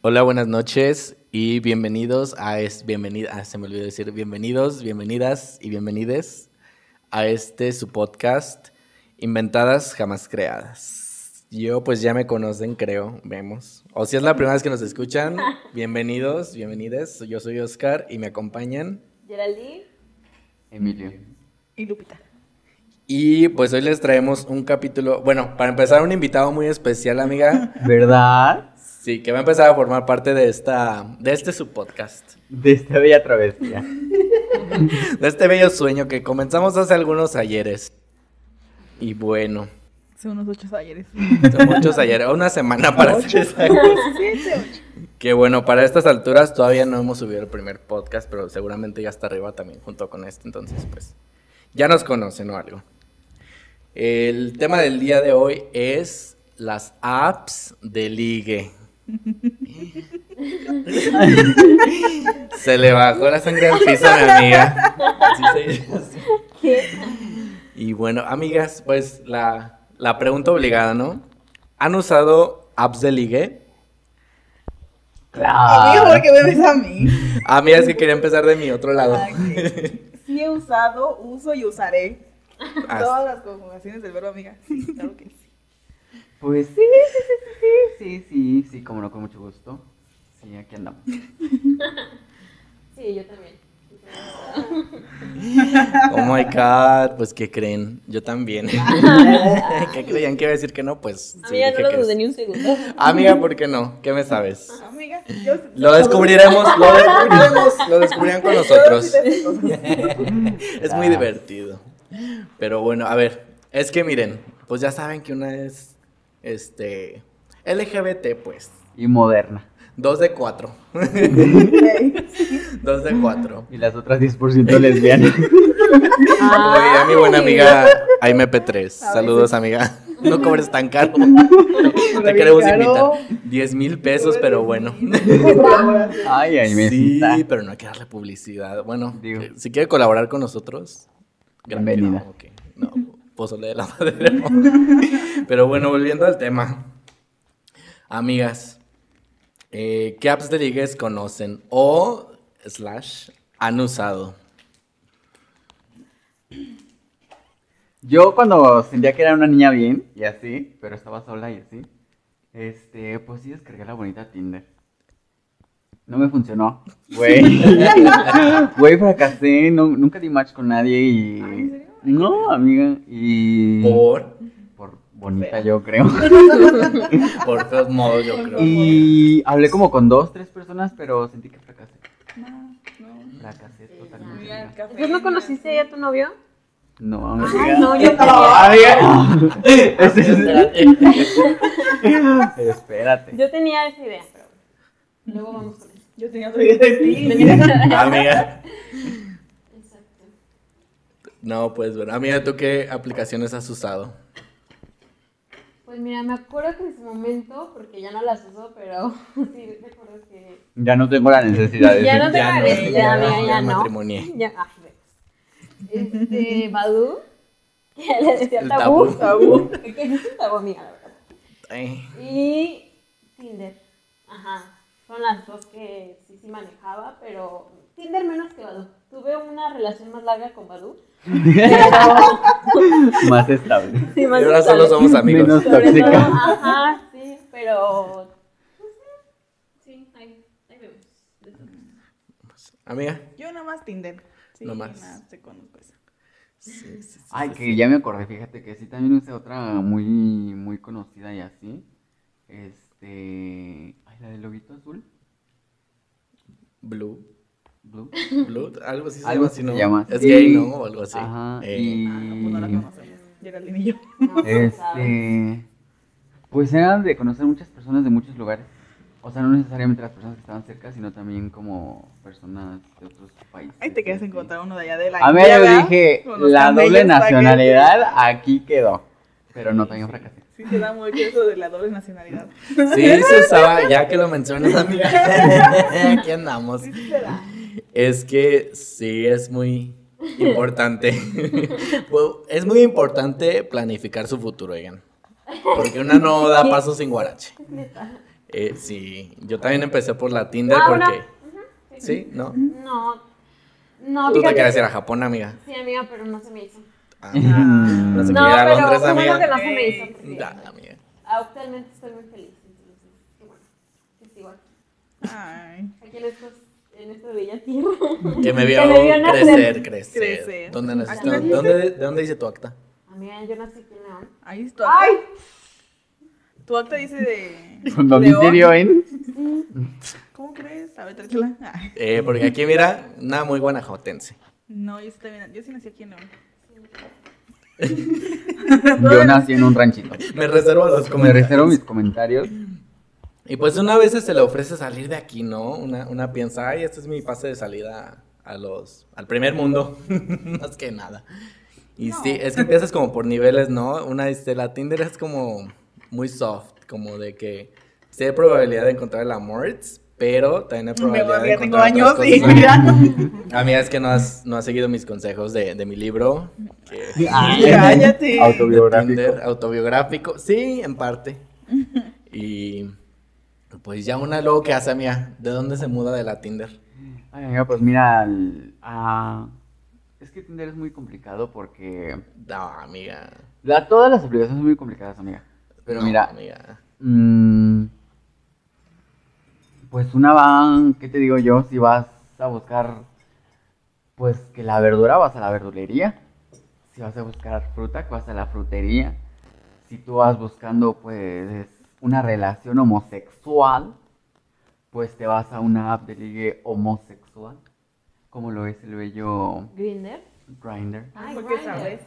Hola, buenas noches y bienvenidos a es bienvenida, ah, se me olvidó decir bienvenidos, bienvenidas y bienvenides a este su podcast Inventadas jamás creadas. Yo pues ya me conocen, creo, vemos. O si es la primera vez que nos escuchan, bienvenidos, bienvenides. Yo soy Oscar y me acompañan Geraldine. Emilio. Y Lupita. y pues hoy les traemos un capítulo, bueno, para empezar un invitado muy especial, amiga. ¿Verdad? Sí, que va a empezar a formar parte de esta de este su podcast. De esta bella travesía. de este bello sueño que comenzamos hace algunos ayeres. Y bueno, Son unos ocho ayeres. son muchos ayeres, una semana para ser exactos. Ocho. Que bueno, para estas alturas todavía no hemos subido el primer podcast, pero seguramente ya está arriba también junto con este, entonces pues ya nos conocen o algo. El tema del día de hoy es las apps de ligue. Se le bajó la sangre al piso a mi amiga. Así se. Y bueno, amigas, pues la, la pregunta obligada, ¿no? ¿Han usado apps de ligue? Digo, ¿por qué me ves a mí? Amigas, que quería empezar de mi otro lado. Sí he usado, uso y usaré. Todas las conjugaciones del verbo amiga. Sí, claro que sí. Pues sí, sí, sí, sí, sí, sí, sí, como no, con mucho gusto. Sí, aquí andamos. Sí, yo también. Oh my god, pues ¿qué creen? Yo también. ¿Qué creían que iba a decir que no? Pues. Amiga, no lo dudé ni un segundo. Amiga, ¿por qué no? ¿Qué me sabes? Amiga, yo, lo descubriremos, lo descubriremos, lo descubrirán con nosotros. es muy divertido. Pero bueno, a ver, es que miren, pues ya saben que una es este LGBT, pues. Y moderna. Dos de cuatro. Dos de cuatro. Y las otras 10% lesbianas. Oye, a mi buena amiga AMP3. Saludos, amiga. No cobres tan caro. Te queremos caro. invitar. 10 mil pesos, pero bueno. Ay, ay, me Sí, pero no hay que darle publicidad. Bueno, Digo. eh, si quiere colaborar con nosotros, Bienvenida. No, ok. No, pozole de la madre. no. Pero bueno, volviendo al tema. Amigas, eh, ¿qué apps de ligues conocen o slash han usado? Yo cuando sentía que era una niña bien y así, pero estaba sola y así, este, pues sí descargué la bonita Tinder. No me funcionó, güey. Güey, fracasé, no, nunca di match con nadie y... No, amiga, y... Por, Por bonita yo creo. por feos modos, yo creo. Y hablé como con dos, tres personas, pero sentí que fracasé. No, no. Fracasé totalmente. Amiga, amiga. ¿Entonces no conociste ya a tu novio? No, Ay, amiga. no, yo Amiga. Ese es- Espérate. Yo tenía esa idea, pero luego vamos con eso. Yo tenía otra idea de ti. Amiga. No, pues bueno. Amiga, ¿tú qué aplicaciones has usado? Pues mira, me acuerdo que en su momento, porque ya no las uso, pero sí recuerdo que Ya no tengo la necesidad de Ya no tengo Ya no, necesidad, ya ya ya no. Ya, ah, ves. Este, Badu, que le decía El tabú. tabú. Que es un tabú, amiga, la verdad. Ay, Y Tinder. Ajá. Son las dos que sí, sí manejaba, pero Tinder menos que Badu. Tuve una relación más larga con Badu. Más estable. Sí, y ahora solo somos amigos. Menos todo, tóxica. ajá, sí, pero. pues, sí, Sí, ahí, ahí vemos. Amiga. Yo nada más Tinder. Sí, No más. nada, te conozco eso. Sí, sí, sí, Ay, sí, que sí. ya me acordé, fíjate que sí también usé otra muy, muy conocida y así. Este. Ay, la del lobito azul. Blue. Blue. Blue, algo así se Algo llama, así se ¿no? llama. Es Sí. gay, ¿no? O algo así. Ajá. Eh, Y. Ah, no, pues no la conocemos. Geraldine y yo. No. Este. Pues era de conocer muchas personas de muchos lugares. O sea, no necesariamente las personas que estaban cerca, sino también como personas de otros países. Ahí te quieres así. encontrar uno de allá de la A mí yo dije, la doble que- nacionalidad aquí quedó. Pero no, también fracasé. Sí, te da mucho eso de la doble nacionalidad. Sí, se usaba, ya que lo mencionas, amiga. Aquí andamos. Sí, sí, se da. Es que sí, es muy importante. Pues, es muy importante planificar su futuro, oigan. Porque una no da paso sin guarache. Neta. Eh, sí, yo también empecé por la Tinder Ah, bueno. porque... Sí. ¿Sí? ¿No? No. No, Tú te querías ir a Japón, amiga. Sí, amiga, pero no se me hizo. Ah, Mm. no se No, quería ir a pero Londres, bueno amiga. que no se me hizo. Da, amiga. Actualmente estoy muy feliz. Entonces, qué bueno. Que sigo aquí. Ay. Aquí en, estos, en esta bella tierra. Que me vio, Que me vio nacer. crecer, crecer. Crecer. ¿Dónde naciste? Aquí ¿De nací. dónde, ¿De dónde dice tu acta? Amiga, yo nací aquí en León. Ahí es tu acta. ¡Ay! Tu acta dice de. León. domicilio en. ¿Cómo crees? A ver, tráetela. Eh, porque aquí, mira, una muy guanajuatense. No, yo sí, también, yo sí nací aquí en León. Yo nací en un ranchito. Me reservo los Me comentarios. reservo mis comentarios. Y pues una vez se le ofrece salir de aquí, ¿no? Una, una piensa, ay, este es mi pase de salida a los, al primer mundo, más que nada. Y sí, es que empiezas como por niveles, ¿no? Una dice, la Tinder es como muy soft, como de que sí hay probabilidad de encontrar el amor, pero también hay Me probabilidad de encontrar años otras y cosas. mira. Amiga, es que no has, no has seguido mis consejos de, de mi libro, que- Cállate. Autobiográfico. de Tinder, autobiográfico. Sí, en parte. Y pues ya una luego que hace, amiga, ¿de dónde se muda de la Tinder? Ay, amiga, pues mira, el- ah, es que Tinder es muy complicado porque No, amiga. la- todas las aplicaciones son muy complicadas, amiga. Pero No, mira, amiga. mm, pues una va, ¿qué te digo yo? Si vas a buscar, pues que la verdura, vas a la verdulería. Si vas a buscar fruta, vas a la frutería. Si tú vas buscando, pues, una relación homosexual, pues te vas a una app de ligue homosexual, como lo es el bello ¿Grinder? Grindr. Ay, ¿Por qué Grindr. sabes?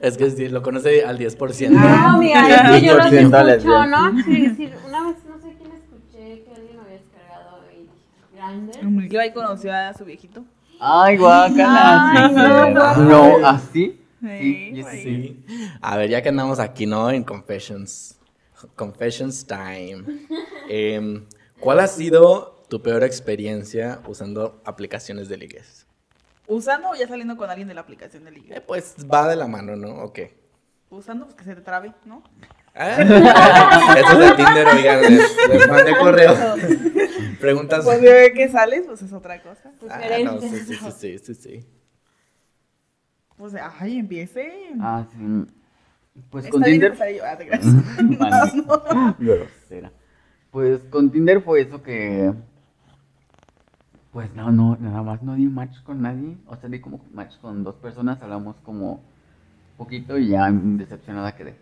Es que sí, lo conoce al 10%. No, amiga, es que yo los 10% escucho. ¿no? Sí, sí, una vez no sé quién escuché que alguien lo había descargado y ¿Grindr? Humilde ahí conoció a su viejito. Ay, sí, no, no. Así. Sí, yo sí. Sí. A ver, ya que andamos aquí, ¿no? En Confessions. Confessions time. Em, ¿Cuál ha sido tu peor experiencia usando aplicaciones de ligues? ¿Usando o ya saliendo con alguien de la aplicación de Eh, liga? pues va de la mano, ¿no? ¿O qué? Usando, pues que se te trabe, ¿no? Ah, Eso es de Tinder, oigan, les, les mandé correo. Preguntas. Pues de que sales, pues es otra cosa. Ah, no, sí, sí, sí, sí, sí, sí. Pues, ay, empiece. Ah, sí. Pues Está con bien Tinder. yo. Ah. Pues con Tinder fue eso que. Pues no, no, nada más no di match con nadie. O sea, di como match con dos personas, hablamos como poquito y ya decepcionada quedé.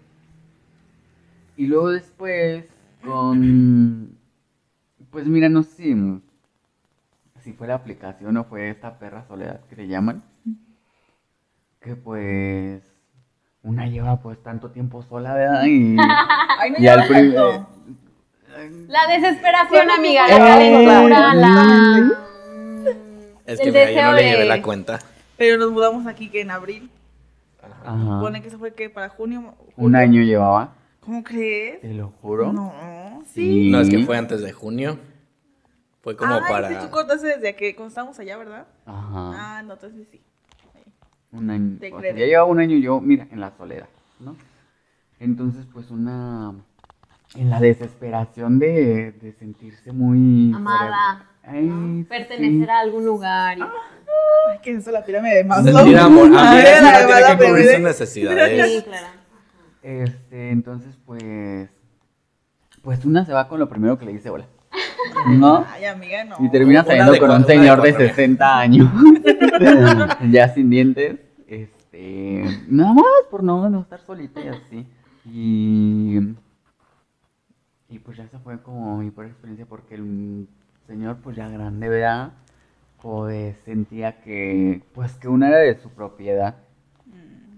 Y luego después con. Pues mira, no sé si, si fue la aplicación o fue esta perra soledad que le llaman. Que pues. Una lleva pues tanto tiempo sola, ¿verdad? Y. Ay, no Y al lleva prim- tanto. La desesperación, amiga, Eh, la calentura, la... Es el que mira, yo deseo no le de- llevé la cuenta. Pero nos mudamos aquí que en abril. Ajá. Pone que se fue que para junio. Un año llevaba, ¿Cómo crees? te lo juro. No, Sí. No, es que fue antes de junio. Fue como Ay, para. sí, tú cortaste desde que cuando estábamos allá, ¿verdad? Ajá. Ah, no, entonces sí. Un año. O sea, ya llevaba un año yo, mira, en la soledad, ¿no? Entonces, pues una. En la desesperación de, de sentirse muy. Amada, Ay, ¿no? Pertenecer a algún lugar. y- Ay, ¿qué es eso? La pirámide de Maslow. Sentir amor. Tiene que cubrir pirámide. sus necesidades. Sí, claro. Este, entonces, pues. Pues una se va con lo primero que le dice hola. ¿No? Ay, amiga, no. Y termina saliendo de con un de señor de cuatro. 60 años. ya sin dientes. Este. Nada más por no, no estar solita y así. Y. Y pues ya se fue como mi peor experiencia porque el señor, pues ya grande, ¿verdad? Pues sentía que. Pues que una era de su propiedad.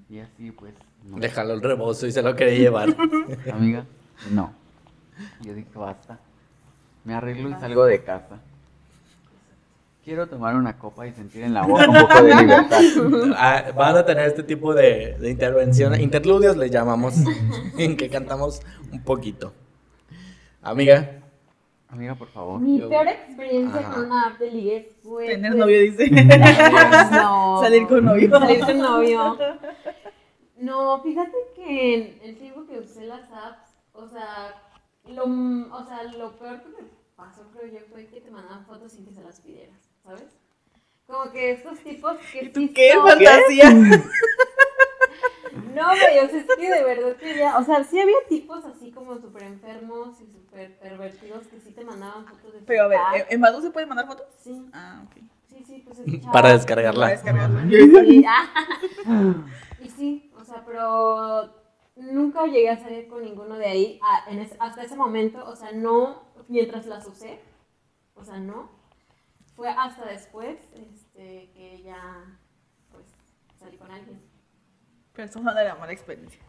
Y así, pues. No. Déjalo el rebozo y se lo quería llevar. Amiga, no. Yo dije, basta. Me arreglo y salgo de casa. Quiero tomar una copa y sentir en la boca un poco de libertad. Ah, van a tener este tipo de, de intervención. Interludios le llamamos. en que cantamos un poquito. Amiga. Amiga, por favor. Mi Yo- peor experiencia Ajá. con una app de ligues fue... Tener pues, novio, dice. No. Salir con novio. Salir con novio. No, fíjate que en el tiempo que usé las apps, o sea, lo, mm, o sea, lo peor que me pasó, creo yo, fue que te mandaban fotos sin que se las pidieras, ¿sabes? Como que estos tipos que ¿Y tú sí qué son- fantasía? No, güey, o sea, es que de verdad que ya, o sea, sí había tipos así como súper enfermos y súper pervertidos que sí te mandaban fotos de Pero a ver, pack. ¿en- ¿en Badoo se puede mandar fotos? Sí, Ah, ok. sí, sí, pues es Para chava. descargarla. Para descargarla. Ah, y sí, o sea, pero nunca llegué a salir con ninguno de ahí a- en ese- hasta ese momento, o sea, no mientras las usé, o sea, no. Fue hasta después este, que ya, pues, salí con alguien. Pero estamos hablando de la mala experiencia.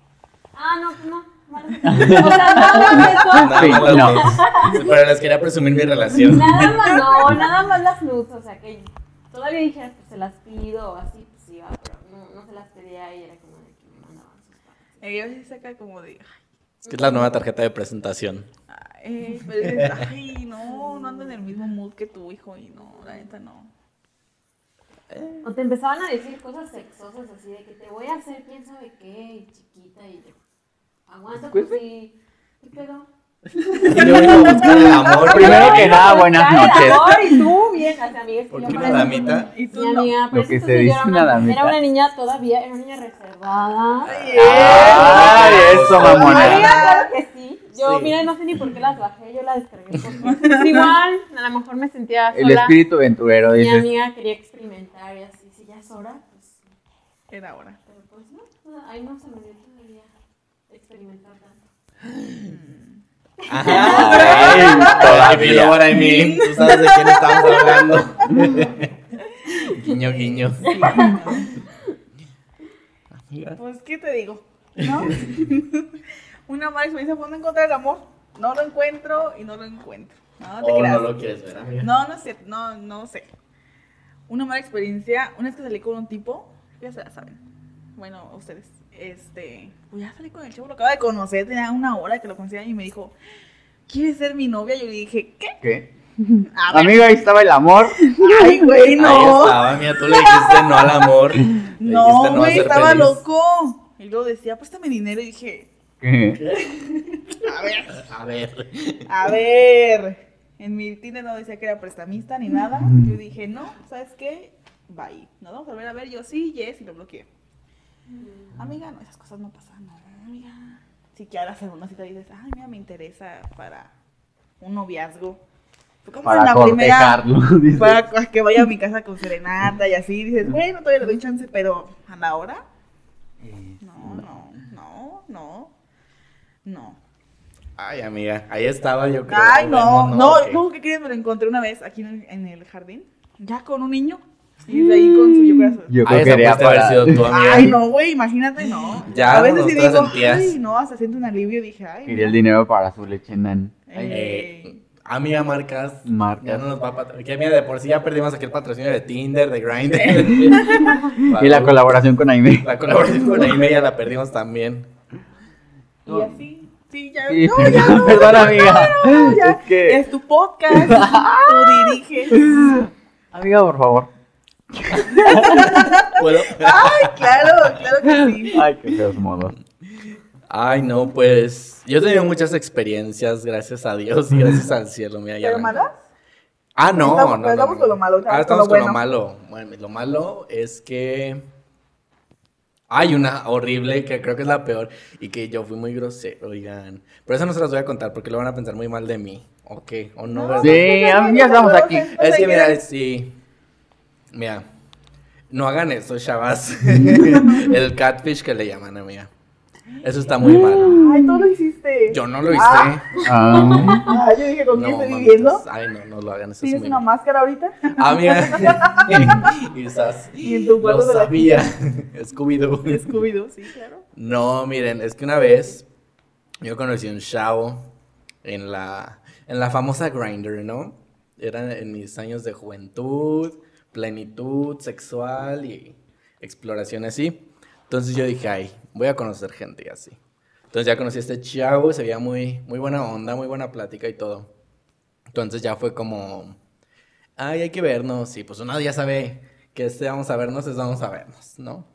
Ah, no, pues no. O sea, nada Sí, más no. Pero les quería presumir mi relación. Nada más, no, nada más las nudes, o sea, que todavía dije, pues se las pido o así, pues sí, va, pero no, no se las pedía y era como de que me mandaban sus packs. Ella a veces saca como de, Es que es la nueva tarjeta de presentación. ay, pero dices, ay, no, no ando en el mismo mood que tu hijo y no, la neta no. O te empezaban a decir cosas sexosas así de que te voy a hacer quién sabe qué, y chiquita, y yo, aguanta, pues sí, ¿qué pedo? Yo vengo a buscar el amor. Primero que nada, buenas el noches. amor, y tú, bien, las amigas. ¿Por qué por una damita? Y tú Mi no. amiga, pero Lo que se dice era una damita. Era una niña todavía, era una niña reservada. Ay, eso, mamona. Claro que sí. Yo, Sí. mira, no sé ni por qué las bajé, yo la descargué pues, igual, a lo mejor me sentía El sola. espíritu aventurero, Mi dices. amiga quería experimentar y así, si ya es hora, pues, Era ahora. pero pues no, ahí no se me dio todavía experimentar tanto. Ay, todavía. you know what I mean. Tú sabes de quién estamos hablando. guiño, guiño. Pues, ¿qué te digo? ¿No? Una mala experiencia fue no encontrar el amor. No lo encuentro y no lo encuentro. No, te O creas. Oh, no lo quieres ver, amiga. No, no es cierto, no, no sé. Una mala experiencia, una vez que salí con un tipo, ya se la saben. Bueno, ustedes, este, pues ya salí con el chavo, lo acaba de conocer, tenía una hora que lo conocía y me dijo, ¿quieres ser mi novia? Yo le dije, ¿qué? ¿Qué? Amiga, ahí estaba el amor. ay, güey, Ahí no. estaba, mira, tú le dijiste no al amor. Le No, güey, estaba feliz. loco. Y luego decía, préstame dinero y dije, ¿Qué? a ver, A ver. a ver. En mi Tinder no decía que era prestamista ni nada. Yo dije, no, ¿sabes qué? Bye. Nos vamos a volver a ver. Yo sí, yes, y lo bloqueé. Amiga, no, esas cosas no pasan, no, amiga. Si quieres hacer una cita y dices, ay, mira, me interesa para un noviazgo. Fue como en Para la primera. dices. Para que vaya a mi casa con serenata y así. Dices, bueno, todavía le doy chance, pero a la hora. No, no, no, no. No. Ay, amiga, ahí estaba yo creo. Ay, no, Bueno, no, ok. ¿cómo que crees? Me lo encontré una vez aquí en el, en el jardín. Ya con un niño. Y de ahí con su yo creo. Yo Ah, creo que haber sido tu amiga. Ay, no, güey, imagínate, no. Ya, a veces sí digo, sentías. ay, no, hasta siento un alivio. Dije, ay. Quería el dinero para su leche nan. Eh, amiga, marcas. Ya Marcas. no nos va a patrocinar. Que mira, de por sí ya perdimos aquí el patrocinio de Tinder, de Grindr. Y la colaboración con Aime. La colaboración con Aime ya la perdimos también. y así, sí, ya. Sí. No, ya, no, Perdón, amiga. no, ya. Es que... Es tu podcast, tú diriges. Amiga, por favor. ¿Puedo? Ay, claro, claro que sí. Ay, qué feos modos. Ay, no, pues. Yo he tenido muchas experiencias, gracias a Dios y gracias al cielo. Mira, ya ¿Pero malas? Ah, no, Estamos- no, pero no, estamos no. con lo malo, Ah, estamos con con lo lo malo. Bueno, lo malo es que hay una horrible que creo que es la peor y que yo fui muy grosero, oigan. Pero eso no se las voy a contar porque lo van a pensar muy mal de mí. ¿O qué? ¿O no? No, verdad? Sí, ya estamos aquí. Es que mira, sí. Mira, no hagan eso, chavas. El catfish que le llaman, amiga. Eso está muy mal. Ay, tú lo hiciste. Yo no lo hice. Ah. Ah, Ay, yo dije, ¿con quién No, estoy mamitas. viviendo? Ay, no, no lo hagan. Eso es ¿Tienes muy una mal. máscara ahorita? Amiga. Quizás. Y en tu cuarto Lo de la sabía. Scooby-Doo. Scooby-Doo, sí, claro. No, miren, es que una vez yo conocí a un chavo en la, en la famosa Grinder, ¿no? Era en mis años de juventud, plenitud sexual y exploración así. Entonces yo dije, ay, voy a conocer gente así. Entonces ya conocí a este chavo, se veía muy, muy buena onda, muy buena plática y todo. Entonces ya fue como, ay, hay que vernos. Y pues uno ya sabe que este vamos a vernos, es vamos a vernos, ¿no?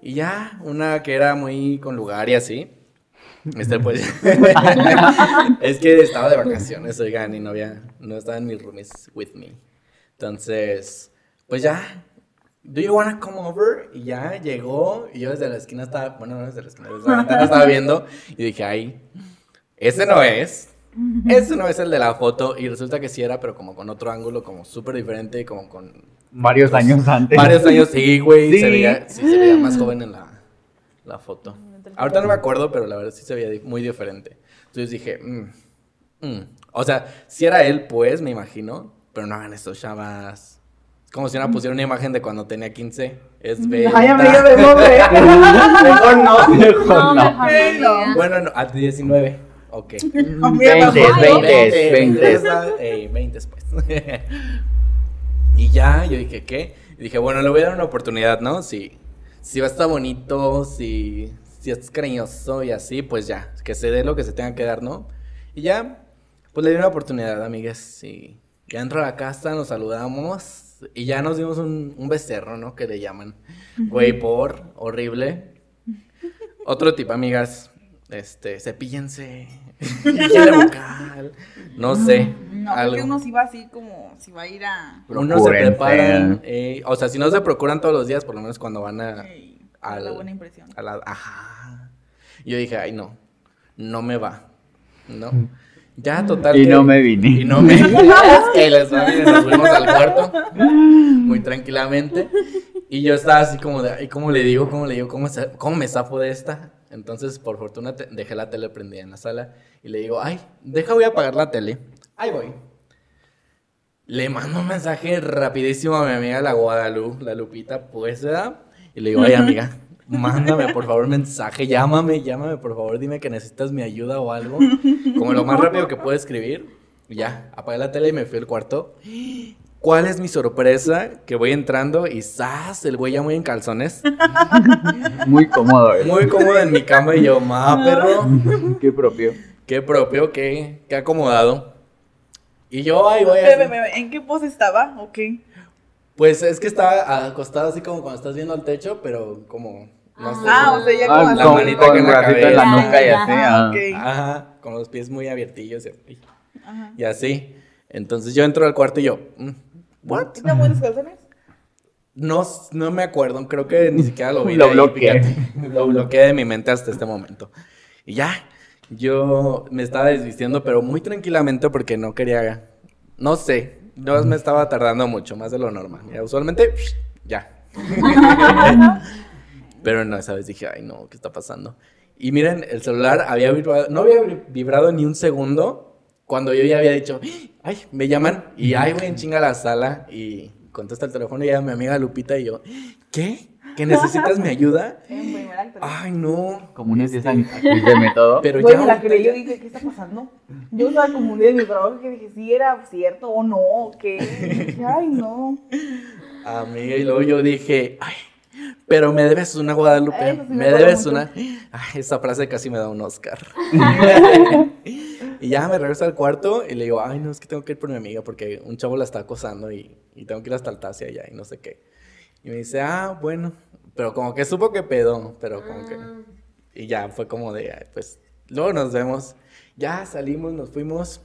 Y ya, una que era muy con lugar y así. Este, pues. es que estaba de vacaciones, oigan, y no había. No estaban mis roomies with me. Entonces, pues ya. Do you wanna come over? Y ya llegó. Y yo desde la esquina estaba. Bueno, no desde la esquina, desde la ventana estaba viendo. Y dije, ay, ese no es. Ese no es el de la foto. Y resulta que sí era, pero como con otro ángulo, como súper diferente, como con Varios años antes. varios años. Sí, güey. Sí. Se veía, sí, se veía más joven en la, la foto. Ahorita no me acuerdo, pero la verdad sí se veía muy diferente. Entonces dije, mm, mm. o sea, si era él, pues, me imagino, pero no hagan eso, chavas. Es como si una pusiera una imagen de cuando tenía 15. Es venta. Ay, amiga, me mover. Mejor no, mejor No, no. mejor no. Bueno, no, a 19. Ok. Amiga, 20, tampoco. 20, 20. Eh, 20 pues. y ya, yo dije, ¿qué? Y dije, bueno, le voy a dar una oportunidad, ¿no? Si, si va a estar bonito, si, si es cariñoso y así, pues ya, que se dé lo que se tenga que dar, ¿no? Y ya, pues le di una oportunidad, amigas. Y ya entro a la casa, nos saludamos y ya nos dimos un, un becerro, ¿no? Que le llaman. Güey, por, horrible. Otro tipo, amigas, este, cepíllense, higiene bucal, no sé, No, algo. porque uno sí va así como si va a ir a. Uno se preparan, eh, o sea, si no se procuran todos los días, por lo menos cuando van a, dar la buena impresión. a la, ajá. Y Yo dije, ay, no, no me va, ¿no? Ya, total. Y que- no me vine. Y no me Es que les va bien, nos fuimos al cuarto, muy tranquilamente. Y yo estaba así como de, ay, ¿cómo le digo? ¿Cómo le digo? ¿Cómo, cómo me zafo de esta? Entonces, por fortuna, te- dejé la tele prendida en la sala y le digo, ay, deja, voy a apagar la tele. Ahí voy. Le mando un mensaje rapidísimo a mi amiga la Guadalupe, la Lupita, pues, ¿verdad? Y le digo, ay, amiga, mándame por favor mensaje, llámame, llámame, por favor, dime que necesitas mi ayuda o algo. Como lo más rápido que puedo escribir. Y ya, apagué la tele y me fui al cuarto. ¿Cuál es mi sorpresa? Que voy entrando y ¡zas! El güey ya muy en calzones. Muy cómodo, ¿eh? Muy cómodo en mi cama y yo, ma, perro. Qué propio. Qué propio, qué, qué acomodado. Y yo, ay, ve, ¿En qué pose estaba? Ok. Pues es que estaba acostado así como cuando estás viendo al techo, pero como... No sé. Ah, o sea, ya Ah, como con, manita con que en la bracito en la cabeza. nuca y así. Ajá. ah. Ok. Ajá, con los pies muy abiertillos y, Ajá. y así. Entonces yo entro al cuarto y yo, mm, ¿what? ¿Están buenos calzones? No, no me acuerdo, creo que ni siquiera lo vi. Lo bloqueé. Lo bloqueé de mi mente hasta este momento. Y ya, yo me estaba desvistiendo, pero muy tranquilamente porque no quería, no sé, no me estaba tardando mucho, más de lo normal. Ya, usualmente, ya. Pero no, esa vez dije, ay no, ¿qué está pasando? Y miren, el celular había vibrado, no había vibrado ni un segundo cuando yo ya había dicho, ay, me llaman y ay, voy en chinga a la sala y contesta el teléfono y ya mi amiga Lupita y yo, ¿qué? ¿Que necesitas mi ayuda? Ay, no. Como unos 10 años de método. Pero Güey, ya. la creí, yo dije, ¿qué está pasando? Yo estaba confundida en mi trabajo que dije, sí era cierto o no, qué. Dije, Ay, no. Amiga, y luego yo dije, ay, pero me debes una Guadalupe, sí me me debes mucho. una. Ay, esa frase casi me da un Oscar. y ya me regreso al cuarto y le digo, ay, no, es que tengo que ir por mi amiga porque un chavo la está acosando y, y tengo que ir hasta Altacia allá y no sé qué. Y me dice, ah, bueno, pero como que supo que pedo, pero como que. Y ya fue como de, ay, pues, luego nos vemos. Ya salimos, nos fuimos.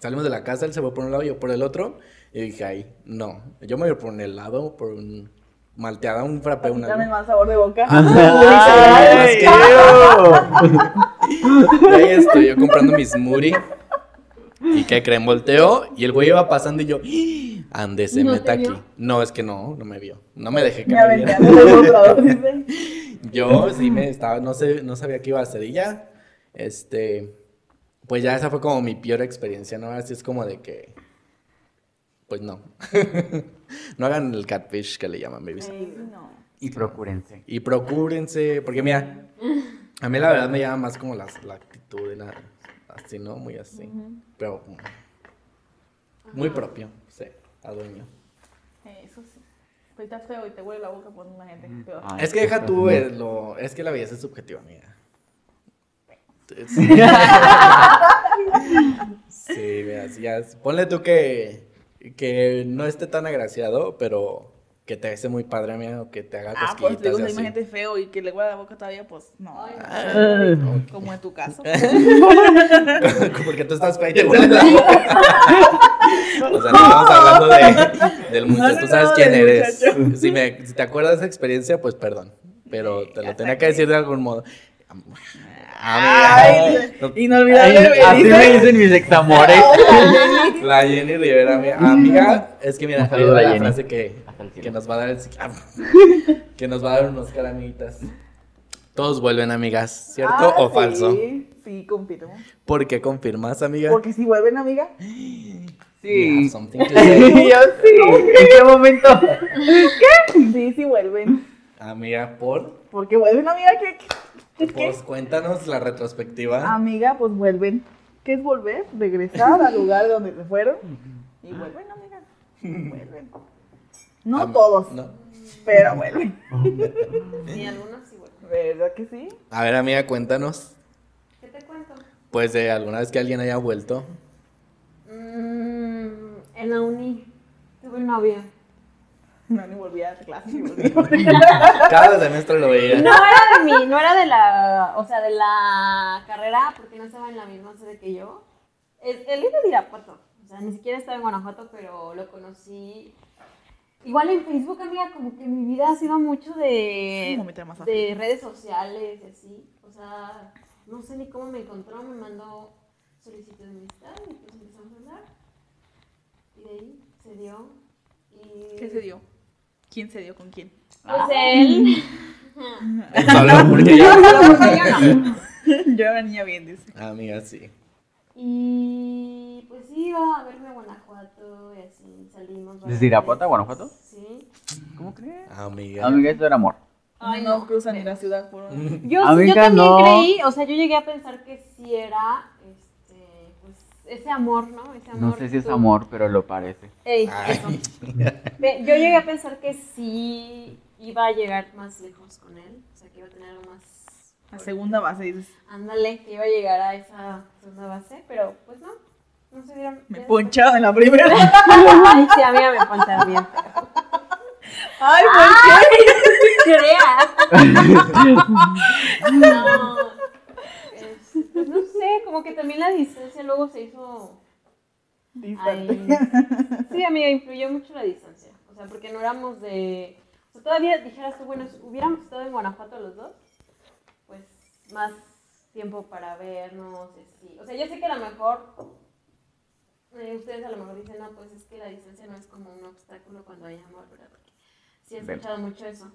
Salimos de la casa, él se fue por un lado, yo por el otro. Y dije, ay, no. Yo me voy por un helado, por un malteada, un frappé, Para un quitarme algo. más sabor de boca. ¡Ay, Y ahí estoy yo comprando mi smoothie. ¿Y qué creen? Volteo y el güey iba pasando y yo, ¡Ah! ande, se ¿No mete te aquí. vio? No, es que no, no me vio. No me dejé que Me viera. Yo sí me estaba, no sé, no sabía qué iba a hacer y ya, este, pues ya esa fue como mi peor experiencia, ¿no? Así es como de que, pues no, no hagan el catfish que le llaman, babies. No. Y procúrense. Y procúrense, porque mira, a mí la verdad me llama más como la, la actitud, y la, así, ¿no? Muy así, pero muy propio, sí, a dueño. Eso sí. Pues estás feo y te huele la boca por una gente. peor. Ay, Es que deja tú, lo, es que la belleza es subjetiva, amiga. Sí, veas, ya, es- ponle tú que, que no esté tan agraciado, pero que te hace muy padre, amiga, o que te haga Ah, pues digo, si así. imagínate feo y que le guarda la boca todavía, pues no. Ay, Ah. Como en tu caso. Porque tú estás fea y te huele la boca. O sea, no estamos hablando de, del muchacho. No, Tú sabes quién eres. Si, me, si te acuerdas de esa experiencia, pues perdón. Pero te lo tenía que- decir de algún modo. Ay, inolvidable. Ay, así me dicen mis examores. La Jenny Rivera, amiga. Amiga, es que mira, la frase que, que nos va a dar el que nos va a dar unos caramelitas. Todos vuelven, amigas, ¿cierto Ah, o sí, falso? Sí, confirmo. ¿Por qué confirmas, amiga? Porque si vuelven, amiga. Sí. Yo sí. ¿En qué momento? Sí, sí vuelven. Amiga, por Porque vuelven, amiga. Pues cuéntanos la retrospectiva. Amiga, pues vuelven. ¿Qué es volver? Regresar al lugar de donde se fueron. Y vuelven, amiga. Vuelven. No Am- todos, no. pero vuelven. Sí, algunos sí, bueno. ¿Verdad que sí? A ver, amiga, cuéntanos. ¿Qué te cuento? Pues de alguna vez que alguien haya vuelto. Mm, en la uni tuve un novio. No, ni volví a clase. Ni volví a... Cada semestre lo veía. No era de mi, no era de la, o sea, de la carrera, porque no estaba en la misma sede que yo. Él, era de Irapuato, o sea, ni siquiera estaba en Guanajuato, pero lo conocí. Igual en Facebook, amiga, como que mi vida ha sido mucho de, más de redes sociales y así. O sea, no sé ni cómo me encontró, me mandó solicitud de amistad y pues empezamos a hablar. Y de ahí se dio. Y, ¿Qué se dio? ¿Quién se dio con quién? Pues él. Solo porque yo. Yo no. Yo era una niña bien, dice. Amiga, sí. Y pues iba a verme a Guanajuato y así salimos. ¿Desde Irapuato a. Guanajuato? Sí. ¿Cómo crees? Amiga. Amiga, eso era amor. Ay, no, no. cruzan ni la ciudad por un... Yo, Amiga, yo también no. creí, o sea, yo llegué a pensar que sí era, pues, ese amor, ¿no? Ese amor No sé si es tú- amor, pero lo parece. Ey, Ay. eso. Yo llegué a pensar que sí iba a llegar más lejos con él, o sea, que iba a tener algo más... La segunda base, dices. Ándale, que iba a llegar a esa segunda base, pero pues no, no se dieron... Me ya poncharon en la primera. Ay, sí, amiga, me poncharon bien. Ay, ¿por creas. No. Es- pues no sé, como que también la distancia luego se hizo. Distante. Sí, amiga, influyó mucho la distancia. O sea, porque no éramos de. O sea, todavía dijeras tú, bueno, si hubiéramos estado en Guanajuato los dos, pues más tiempo para vernos. así. O sea, yo sé que a lo mejor. eh, ustedes a lo mejor dicen, no, pues es que la distancia no es como un obstáculo cuando hay amor, ¿verdad? Porque sí he escuchado mucho eso.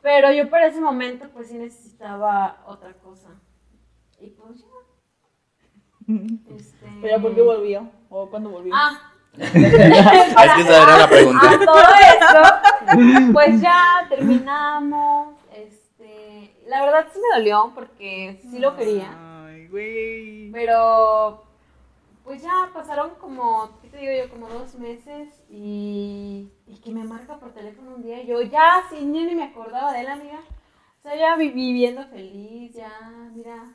Pero yo para ese momento pues sí necesitaba otra cosa. Y pues ya. Este... Pero ¿por qué volvió? ¿O cuándo volvió? Ah. Es que esa era la pregunta. A todo esto, pues ya terminamos. Este, la verdad sí me dolió porque sí lo quería. Ay, güey. Pero pues ya pasaron como, ¿qué te digo yo? Como dos meses y, y que me marca por teléfono un día. y Yo ya, sin yo ni me acordaba de él, amiga. O sea, ya vi- viviendo feliz, ya, mira.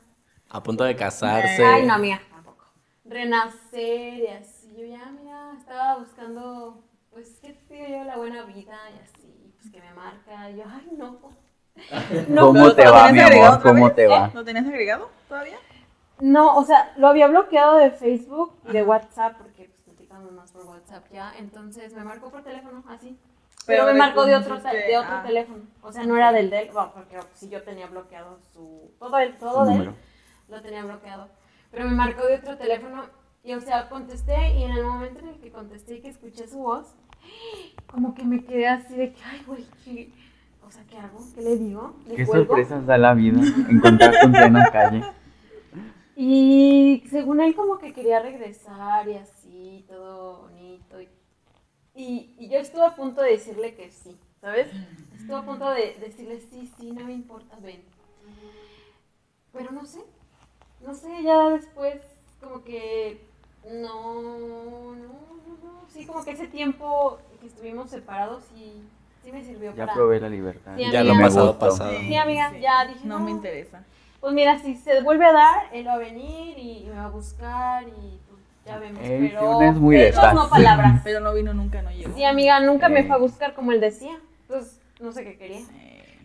A punto de casarse. Ay, no, amiga, tampoco. Renacer y así. Yo ya, mira, estaba buscando, pues, ¿qué te digo yo? La buena vida y así, pues que me marca. Y yo, ay, no. ¿Cómo pues, te ¿lo va, tenías mi agregado amor? ¿Cómo te va? ¿Lo tenías agregado todavía? No, o sea, lo había bloqueado de Facebook y de WhatsApp porque pues platicamos más por WhatsApp ya. Entonces me marcó por teléfono, así. Pero, Pero me marcó de cómo otro, de otro ah. teléfono. O sea, no era del de él, bueno, porque si yo tenía bloqueado su. Todo, el, todo Su de él número. Lo tenía bloqueado. Pero me marcó de otro teléfono y, o sea, contesté y en el momento en el que contesté y que escuché su voz, como que me quedé así de que, ay, güey, ¿qué- o sea, ¿qué hago? ¿Qué le digo? ¿Le Qué cuelgo? sorpresas da la vida encontrarte en plena calle. Y según él como que quería regresar y así, todo bonito. Y, y, y yo estuve a punto de decirle que sí, ¿sabes? Estuve a punto de decirle sí, sí, no me importa, ven. Pero no sé, no sé, ya después como que no, no, no, no. Sí, como que ese tiempo que estuvimos separados sí, sí me sirvió Ya para... probé la libertad. Sí, Ya lo pasado, pasado. Sí, amiga, ya dije, No no. me interesa. Pues mira, si se vuelve a dar, él va a venir y, y me va a buscar y pues, Ya vemos, Eh, pero una es muy de no palabras. Pero no vino nunca, no llegó. Sí, amiga, nunca me fue a buscar como él decía. Pues no sé qué quería.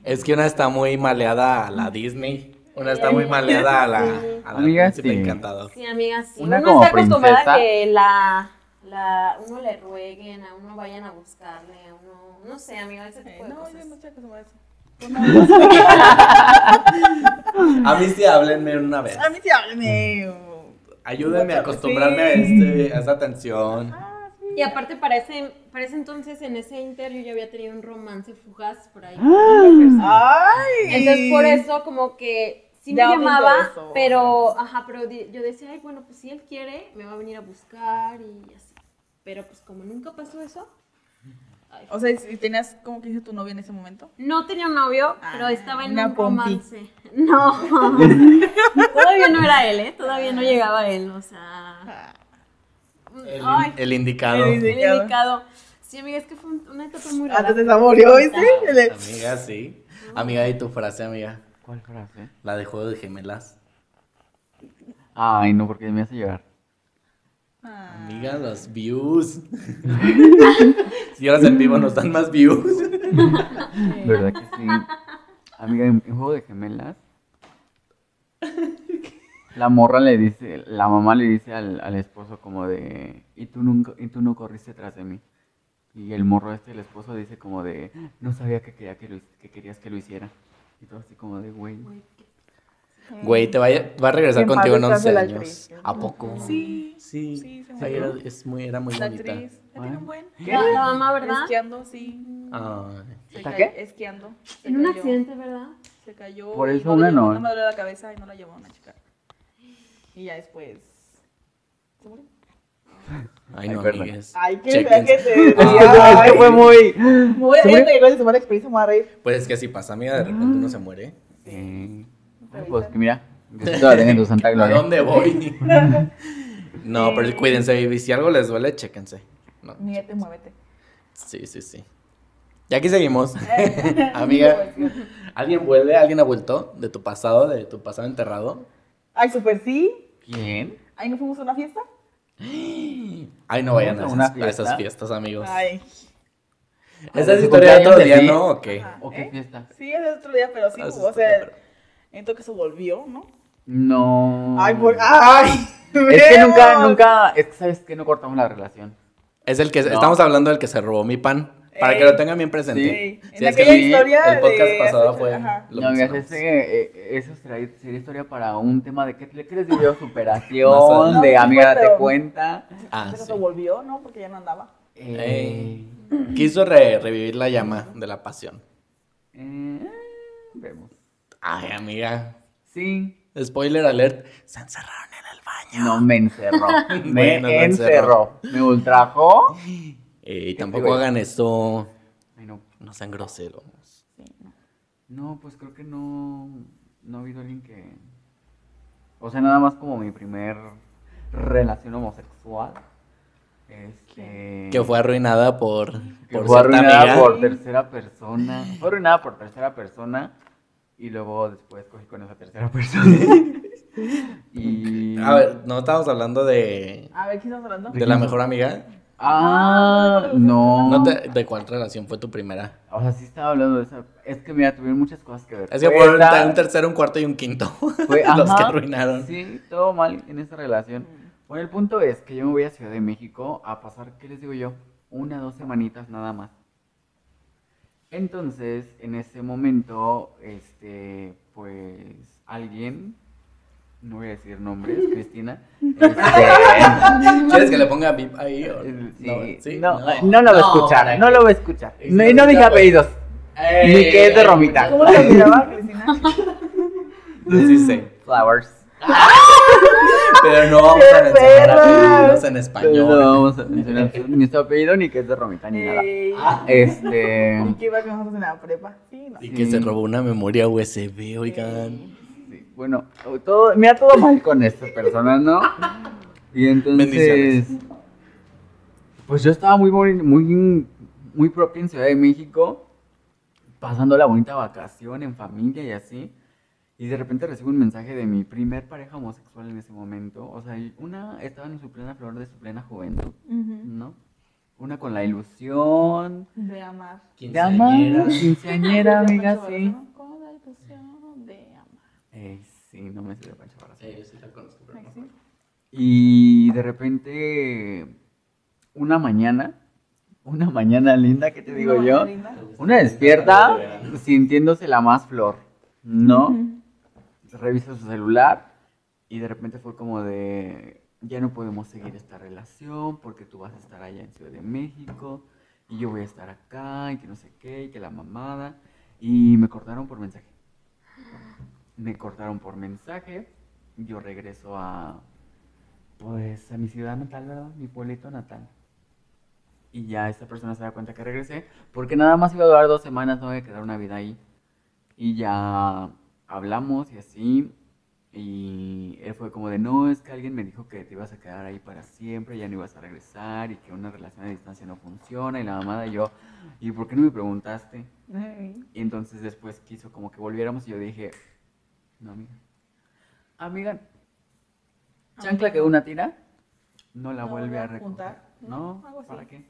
Es que una está muy maleada a la Disney. Una está muy maleada a la, a la Amiga, príncipe sí. encantador. Sí, amiga, sí. Una uno como está acostumbrada a princesa. que la, la, uno le rueguen, a uno vayan a buscarle, a uno, no sé, amiga, ese Eh, tipo de no, yo cosas. no estoy acostumbrada a eso. A mí sí háblenme una vez. A mí sí háblame. Ayúdenme a acostumbrarme a, este, a esta atención. Y aparte para ese, para ese entonces, en ese inter, yo ya había tenido un romance fugaz por ahí. Ay. Entonces por eso como que sí me Ya llamaba, pero, ajá, pero yo decía, ay, bueno, pues si él quiere, me va a venir a buscar y así. Pero pues como nunca pasó eso, ay, O sea, si tenías, ¿cómo que dice tu novio en ese momento? No tenía un novio, Ah, pero estaba en un pompi. romance. No, todavía no era él, ¿eh? Todavía no llegaba él, o sea... El, Ay, el indicado. El el indicado. Sí, amiga, es que fue un- una etapa muy rara. Antes de saboreó, ¿viste? Amiga, sí. Amiga, ¿y tu frase, amiga? ¿Cuál frase? La de juego de gemelas. Ay, no, porque me hace llorar. Ah. Amiga, los views. si ahora en vivo nos dan más views. ¿Verdad que sí? Amiga, en, en juego de gemelas, la morra le dice, la mamá le dice al, al esposo como de, y tú nunca, y tú no corriste tras de mí. Y el morro este, el esposo dice como de, no sabía que, quería que, lo que querías que lo hiciera. Y todo así como de, güey. Güey, te vaya, va a regresar En paz contigo en descanse 11 la años. ¿A poco? Sí, Sí. sí, se murió. era, es muy, era muy La bonita. actriz. Ya tiene un buen. La, la mamá, ¿verdad? Esquiando, sí. Ay. Se ¿Está qué? Esquiando. En un accidente, ¿verdad? Se cayó. Por eso no una la no. No me dolió la cabeza y no la llevó a una chica. Y ya después. ¿Se murió? Ay, no, Ay, amigues. Ay, qué que te. Que, es que fue muy... Me voy a ir, te llegó esa mala experiencia, me voy a reír. Pues es que así pasa, amiga, de repente uno se muere. Eh, ay, pues que mira, que en tu santa ¿A dónde voy? no, pero cuídense, y si algo les duele, chéquense. No, muévete. sí, sí, sí. Y aquí seguimos. amiga, ¿alguien vuelve? ¿Alguien ha vuelto de tu pasado, de tu pasado enterrado? Ay, super sí. ¿Quién? Ahí nos fuimos a una fiesta. Ay, no vayan a, ¿Vamos a esas, a fiestas, amigos. Ay. Esa es ¿Su historia de otro día, sí? ¿no? ¿O qué? Ajá. ¿O qué ¿Eh? fiesta? Sí, es de otro día, pero sí, Ah, o sea, siento que se volvió, ¿no? No. Ay, por. ¡Ay! Es que nunca, nunca, es que sabes que no cortamos la relación. Es el que, No. estamos hablando del que se robó mi pan. Para Ey. que lo tengan bien presente. Sí. Sí, En es aquella historia el podcast de- pasado fue. Ajá. lo no, amigas, mencionamos. ese, eh, eso sería, sería historia para un tema de qué, qué les superación, de No, amiga, date pero- cuenta. Ah, Pero sí. se volvió, ¿no? Porque ya no andaba. Eh, Quiso re- revivir la llama de la pasión. eh, vemos. Ay, amiga. Sí, Spoiler alert. Se encerraron en el baño. no me encerró. me Bueno, lo encerró. Me ultrajó. Y ¿Qué tampoco digo? hagan esto. Ay, no. No sean groseros. No, pues creo que no, no ha habido alguien que... O sea, nada más como mi primer relación homosexual. Este... Que fue arruinada por, que por fue arruinada amiga. por tercera persona. Fue arruinada por tercera persona. Y luego después cogí con esa tercera persona. y... A ver, no estamos hablando de, A ver, ¿qué estamos hablando? de la mejor amiga. Ah, no. No te- ¿De cuál relación fue tu primera? O sea, sí estaba hablando de eso. Es que mira, tuvieron muchas cosas que ver. Es que Fue fueron un tercero, un cuarto y un quinto. Fue, los ajá, que arruinaron. Sí, todo mal en esa relación. Bueno, el punto es que yo me voy a Ciudad de México a pasar, ¿qué les digo yo? Una, dos semanitas nada más. Entonces, en ese momento, este, pues, alguien, no voy a decir nombres, Cristina, este, ¿Quieres que le ponga bip ahí? o- sí, ¿sí? no, no lo va a escuchar, ¿para no qué? lo va a escuchar. Y No, no dije pues- apellidos, ni que es de Romita. ¿Cómo se miraba, Cristina? Sí sé. Flowers. Pero no vamos a ¡Qué mencionar apellidos en No español. vamos a mencionar ni su apellido ni que es de Romita ni nada. Este. ¿Y qué iba con nosotros en la prepa? Sí, no. Y que se robó una memoria USB, oigan. Bueno, todo, mira todo mal con estas personas, ¿no? Y entonces, pues yo estaba muy, muy, muy, muy propio en Ciudad de México, pasando la bonita vacación en familia y así. Y de repente recibo un mensaje de mi primer pareja homosexual en ese momento. O sea, una estaba en su plena flor de su plena juventud, ¿no? Una con la ilusión De amar. de amar. Quinceañera. Quinceañera, amiga, sí. Barraza, ¿no? Con la ilusión de amar. Ey, sí, no me sé de Pancho Barraza. Sí, yo sí la conozco, pero Ay, no sí. Y de repente, una mañana, una mañana linda, ¿qué te digo yo? linda. Una despierta sintiéndose la más flor, ¿no? Ujú. Revisa su celular y de repente fue como de, ya no podemos seguir esta relación porque tú vas a estar allá en Ciudad de México y yo voy a estar acá y que no sé qué y que la mamada. Y me cortaron por mensaje. Me cortaron por mensaje. Yo regreso a, pues, a mi ciudad natal, ¿verdad? Mi pueblito natal. Y ya esta persona se da cuenta que regresé, porque nada más iba a durar dos semanas, no voy a quedar una vida ahí. Y ya hablamos y así, y él fue como de, no, es que alguien me dijo que te ibas a quedar ahí para siempre, ya no ibas a regresar, y que una relación a distancia no funciona, y la mamada, yo, ¿y por qué no me preguntaste? Y entonces después quiso como que volviéramos, y yo dije, no, amiga. Amiga, chancla que una tira, no la No vuelve a recoger. juntar, No. ¿para qué?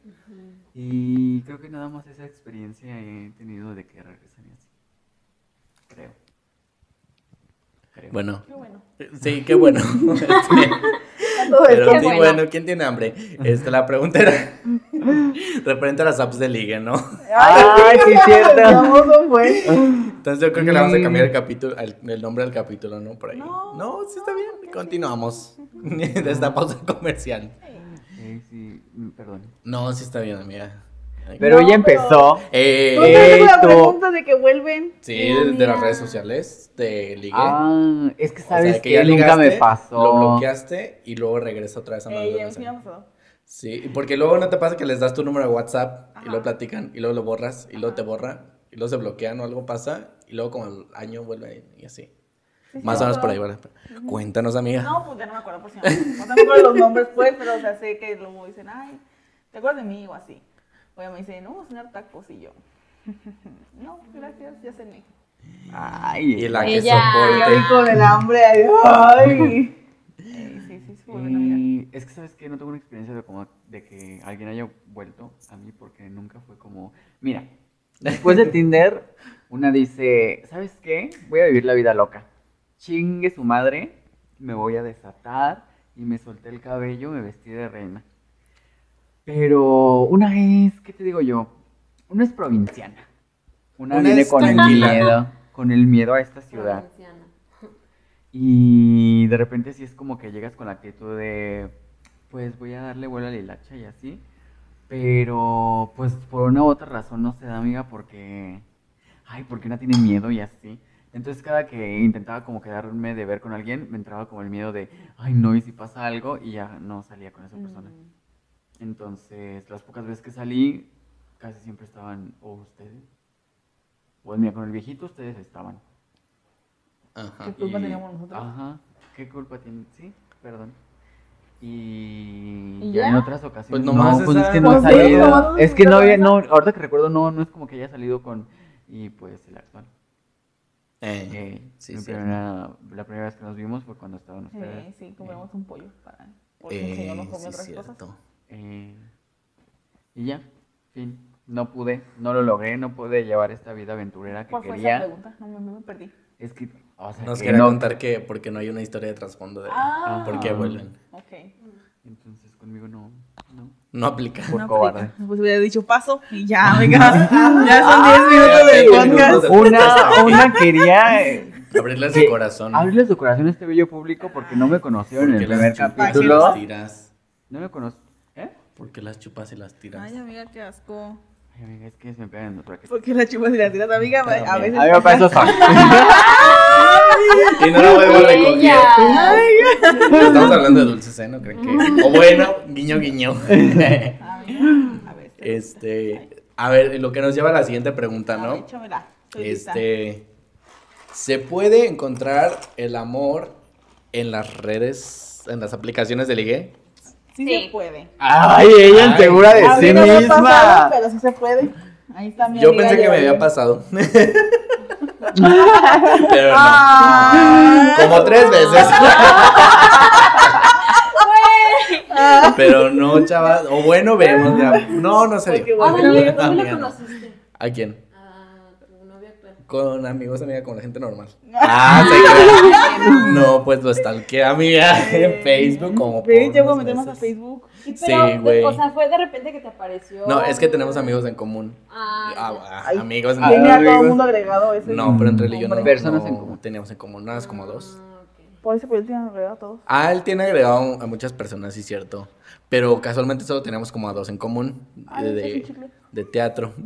Y creo que nada más esa experiencia he tenido de que regresaría así. Creo. Creo. Bueno, Qué bueno. sí, qué bueno. Pero sí, bueno. bueno, ¿quién tiene hambre? Este, la pregunta era referente a las apps de ligue, ¿no? Ay, sí, cierto. famoso fue. Entonces yo creo que le vamos a cambiar el capítulo, al- el nombre del capítulo, ¿no? Por ahí. No, No, sí está bien. Continuamos de esta pausa comercial. Eh, sí, mm, perdón. No, sí está bien, amiga. Pero No, ya empezó. Eh, ¿No te Ey, la tú. pregunta de que vuelven? sí, de, de las redes sociales, de ligue. Ah, es que O sea, sabes que que, ya nunca me pasó. Lo bloqueaste y luego regresa otra vez a mandar Ey, el a mí sí porque luego no te pasa que les das tu número de WhatsApp y luego platican y luego lo borras y luego te borra y luego se bloquean o algo pasa y luego como al año vuelve y así. Sí, sí, Más o menos por ahí. ¿verdad? Cuéntanos, amiga. No, pues ya no me acuerdo por si no. No me acuerdo los nombres, pues, pero o sea, sé que luego dicen, ay, ¿te acuerdas de mí? O así. O ella me dice, no, vamos a cenar tacos y yo. No, gracias, ya cené. Ay, Y la que Ella. soporte. con el hambre, ay. a mirar. Es que sabes que no tengo una experiencia de como de que alguien haya vuelto a mí porque nunca fue como, mira, después de Tinder una dice, ¿sabes qué? Voy a vivir la vida loca. Chingue su madre, me voy a desatar y me solté el cabello, me vestí de reina. Pero una es, ¿qué te digo yo? Una es provinciana. Una, Una viene con el miedo, con el miedo a esta ciudad. Provinciana. Y de repente sí es como que llegas con la actitud de, pues voy a darle vuelo a la hilacha y así. Pero pues por una u otra razón no se da, amiga, porque, ay, porque una tiene miedo y así. Entonces cada que intentaba como quedarme de ver con alguien, me entraba como el miedo de, ay, no, y si pasa algo, y ya no salía con esa persona. Entonces, las pocas veces que salí, casi siempre estaban, o ustedes. Pues mira, con el viejito ustedes estaban. Ajá. ¿Qué culpa Y- teníamos nosotros? Ajá, ¿qué culpa tiene? Sí, perdón. Y, ¿Y ya en otras ocasiones. Pues nomás no, pues esa- es que no sí, salido. es que no había, no, ahorita que recuerdo, no, no es como que haya salido con. Y pues el actual. Eh, Eh, sí, sí. primera- la primera vez que nos vimos fue cuando estaban ustedes. Eh, sí, compramos un pollo para. Porque el señor Eh, no comió sí, otras cierto. cosas. Eh, y ya, fin. No pude, no lo logré, no pude llevar esta vida aventurera que ¿Cuál fue esa quería. pregunta? No me, me perdí. Es que, o sea, Nos que quería no- contar que porque no hay una historia de trasfondo de Ah. por qué vuelven. Ok. Entonces conmigo no, no. No aplica. Por No cobarde. aplica. Pues hubiera dicho paso y ya, venga. ya son 10 ya, minutos de 20 minutos podcast. Una, una quería eh, Abrirle su corazón. abrirle su corazón a este bello público porque no me conocieron en el primer capítulo. las tiras. No me conocí. ¿Eh? Porque las chupas y las tiras. Ay, amiga, qué asco. Ay, amiga, es que se me pegan los brackets. Porque las chupas y las tiras, amiga, a veces. A mí me parece eso. Y no lo vuelvo a recoger. Estamos hablando de dulces, ¿eh? No creen que. O bueno, guiño, guiño. A ver. Este. A ver, lo que nos lleva a la siguiente pregunta, ¿no? échamela. Estoy lista. Este. ¿Se puede encontrar el amor en las redes, en las aplicaciones de ligue? Sí, Sí. se puede. Ay, ella Ay. segura de sí no misma. pasado, pero sí se puede. Ahí está mi Yo amiga pensé que me había pasado. Pero no. Ah. Como tres veces. Pero no, chavas. O bueno, vemos. ya. No, no. Daniel, ¿dónde conociste? ¿A quién? A tu novia actual. Con amigos, amiga, con la gente normal. Ah, se crea. No, pues lo stalkeé, amiga, en Facebook como por ya voy a meter más a. Facebook. Y Sí, pero, güey. O sea, fue de repente que te apareció. No, es que tenemos amigos en común. Ah, Ah, ah, Ay, amigos en Ah, Tenía amigos. todo el mundo agregado ese. No, pero entre él y yo no. Personas no en común. teníamos en común, nada como dos. Ah, ok. Por eso, pues él tiene agregado a todos. Ah, él tiene agregado a muchas personas, sí, cierto. Pero casualmente solo teníamos como a dos en común Ay, de, ese es un de, teatro.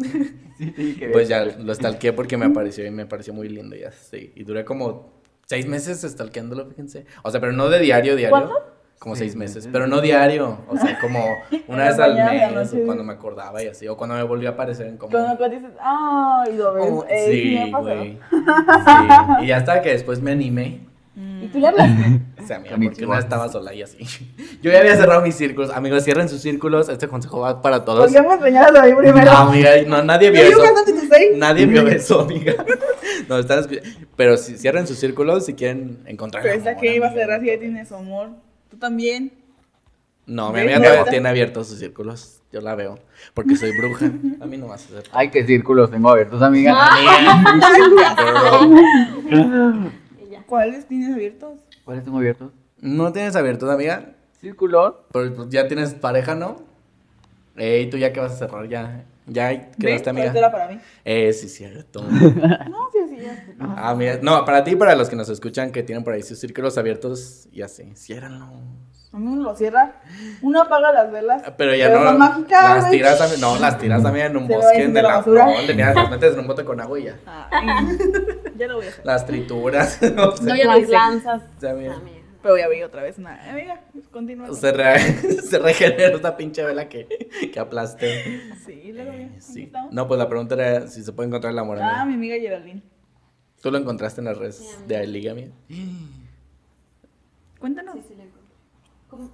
Sí, sí, que Pues ya lo stalkeé porque me apareció y me pareció muy lindo y así. Y duré como seis meses stalkeándolo, fíjense. O sea, pero no de diario, diario. ¿Cuánto? Como Seis seis meses, pero no diario. O sea, como una vez al mes, o cuando me acordaba y así. O cuando me volvió a aparecer en Cuando común. me dices, ay, lo ves. Como- eh, sí, güey. Sí. Y hasta que después me animé. ¿Y tú le hablaste? O sea, mira, porque vez estaba sola y así. Yo ya había cerrado mis círculos. Amigos, cierren sus círculos. Este consejo va para todos. Podríamos enseñar a ahí primero. No, amiga, no, nadie vio ¿Yo eso. Nadie vio eso, amiga. No, están escuchando. Pero si cierren sus círculos si quieren encontrar. Pero el esa amor, que iba a cerrar si ya tiene su amor. Tú también. No, mi amiga No, todavía tiene abiertos sus círculos. Yo la veo. Porque soy bruja. A mí no vas a hacer. Ay, qué círculos tengo abiertos, amiga. ¿Cuáles tienes abiertos? ¿Cuáles tengo abiertos? ¿No tienes abiertos, amiga? Círculos. Pero pues, ya tienes pareja, ¿no? Ey, tú ya que vas a cerrar, ya. Ya quedaste, amiga. Era para mí. Eh, sí, cierto. No, sí, sí, ya. Ah, mira, no, para ti y para los que nos escuchan que tienen por ahí sus círculos abiertos y así, ciérranlo. A mí uno lo cierra. Uno apaga las velas. Pero ya Pero no. son mágicas, las tiras también, no, las tiras también en un bosque ir de la basura. no, tenías, las metes en un bote con agua y ya. Ay, ya lo voy a hacer. Las trituras, no sé. No, ya Las lanzas. Ya, mira. Ah, mira. Pero voy a abrir otra vez una. Amiga, continúa. Se, re- se regeneró esta pinche vela que, que aplaste. Sí, luego ya. Eh, sí. No, pues la pregunta era si se puede encontrar el amor. Ah, amiga. mi amiga Geraldine. ¿Tú lo encontraste en las redes de Liga, amiga? Cuéntanos. Sí, sí, le encontré. ¿Cómo-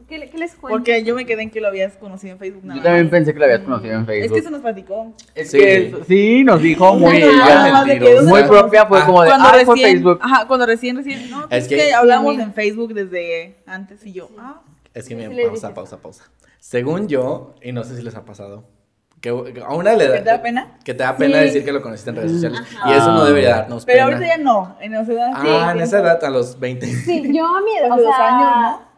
¿Qué, le- qué les cuento? Porque yo me quedé en que lo habías conocido en Facebook. nada Yo también más. pensé que lo habías conocido en Es Facebook. que eso nos platicó. Es Sí. que sí, nos dijo muy, Ajá. ya, Nada más de que mentirosa. ¿dónde muy nos propia, fue Ah, como de, cuando ah, recién, Facebook. Ajá, cuando recién, recién, no, pues Es es que- que, hablamos Sí. en Facebook desde antes y yo, ah, Es que Sí, miren, sí pausa, pausa, pausa. Según yo, y no sé si les ha pasado, que a una le da... ¿Que te da pena? Que te da pena Sí. decir que lo conociste en redes sociales. Ajá. Y eso no debería darnos pero pena. ahorita ya no, en esa edad sí, Ah, en tiempo. esa edad, a los 20. Sí, yo a mi edad, o sea, años, ¿no?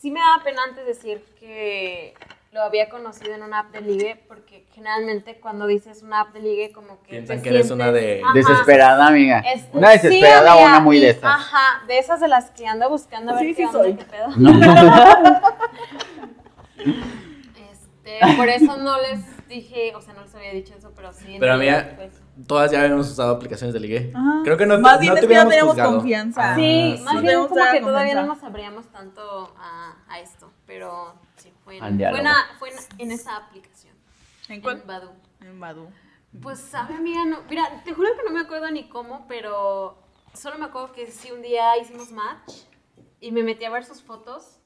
Sí me daba pena antes decir que lo había conocido en una app de ligue, porque generalmente cuando dices una app de ligue, como que. Piensan te que eres sientes- una de- Ajá. Desesperada, amiga. Es- Una sí, desesperada o amiga, una muy y- de estas. Ajá, de esas de las que ando buscando a ver Sí, qué sí onda, soy. qué pedo. Este, por eso no les dije, o sea, no les había dicho eso, pero sí. Pero, amiga, pues, Todas ya habíamos usado aplicaciones de ligue. Ajá. Creo que no, Más no bien te es que no hubiéramos teníamos juzgado. confianza. Ah, sí, sí. más bien como que todavía no confianza. nos abríamos tanto a, a esto, pero sí, fue en, fue diálogo. en, a- fue en, en esa aplicación, ¿En cuál? en Badoo. En Badu. Pues sabe, amiga, no, mira, te juro que no me acuerdo ni cómo, pero solo me acuerdo que sí un día hicimos match y me metí a ver sus fotos.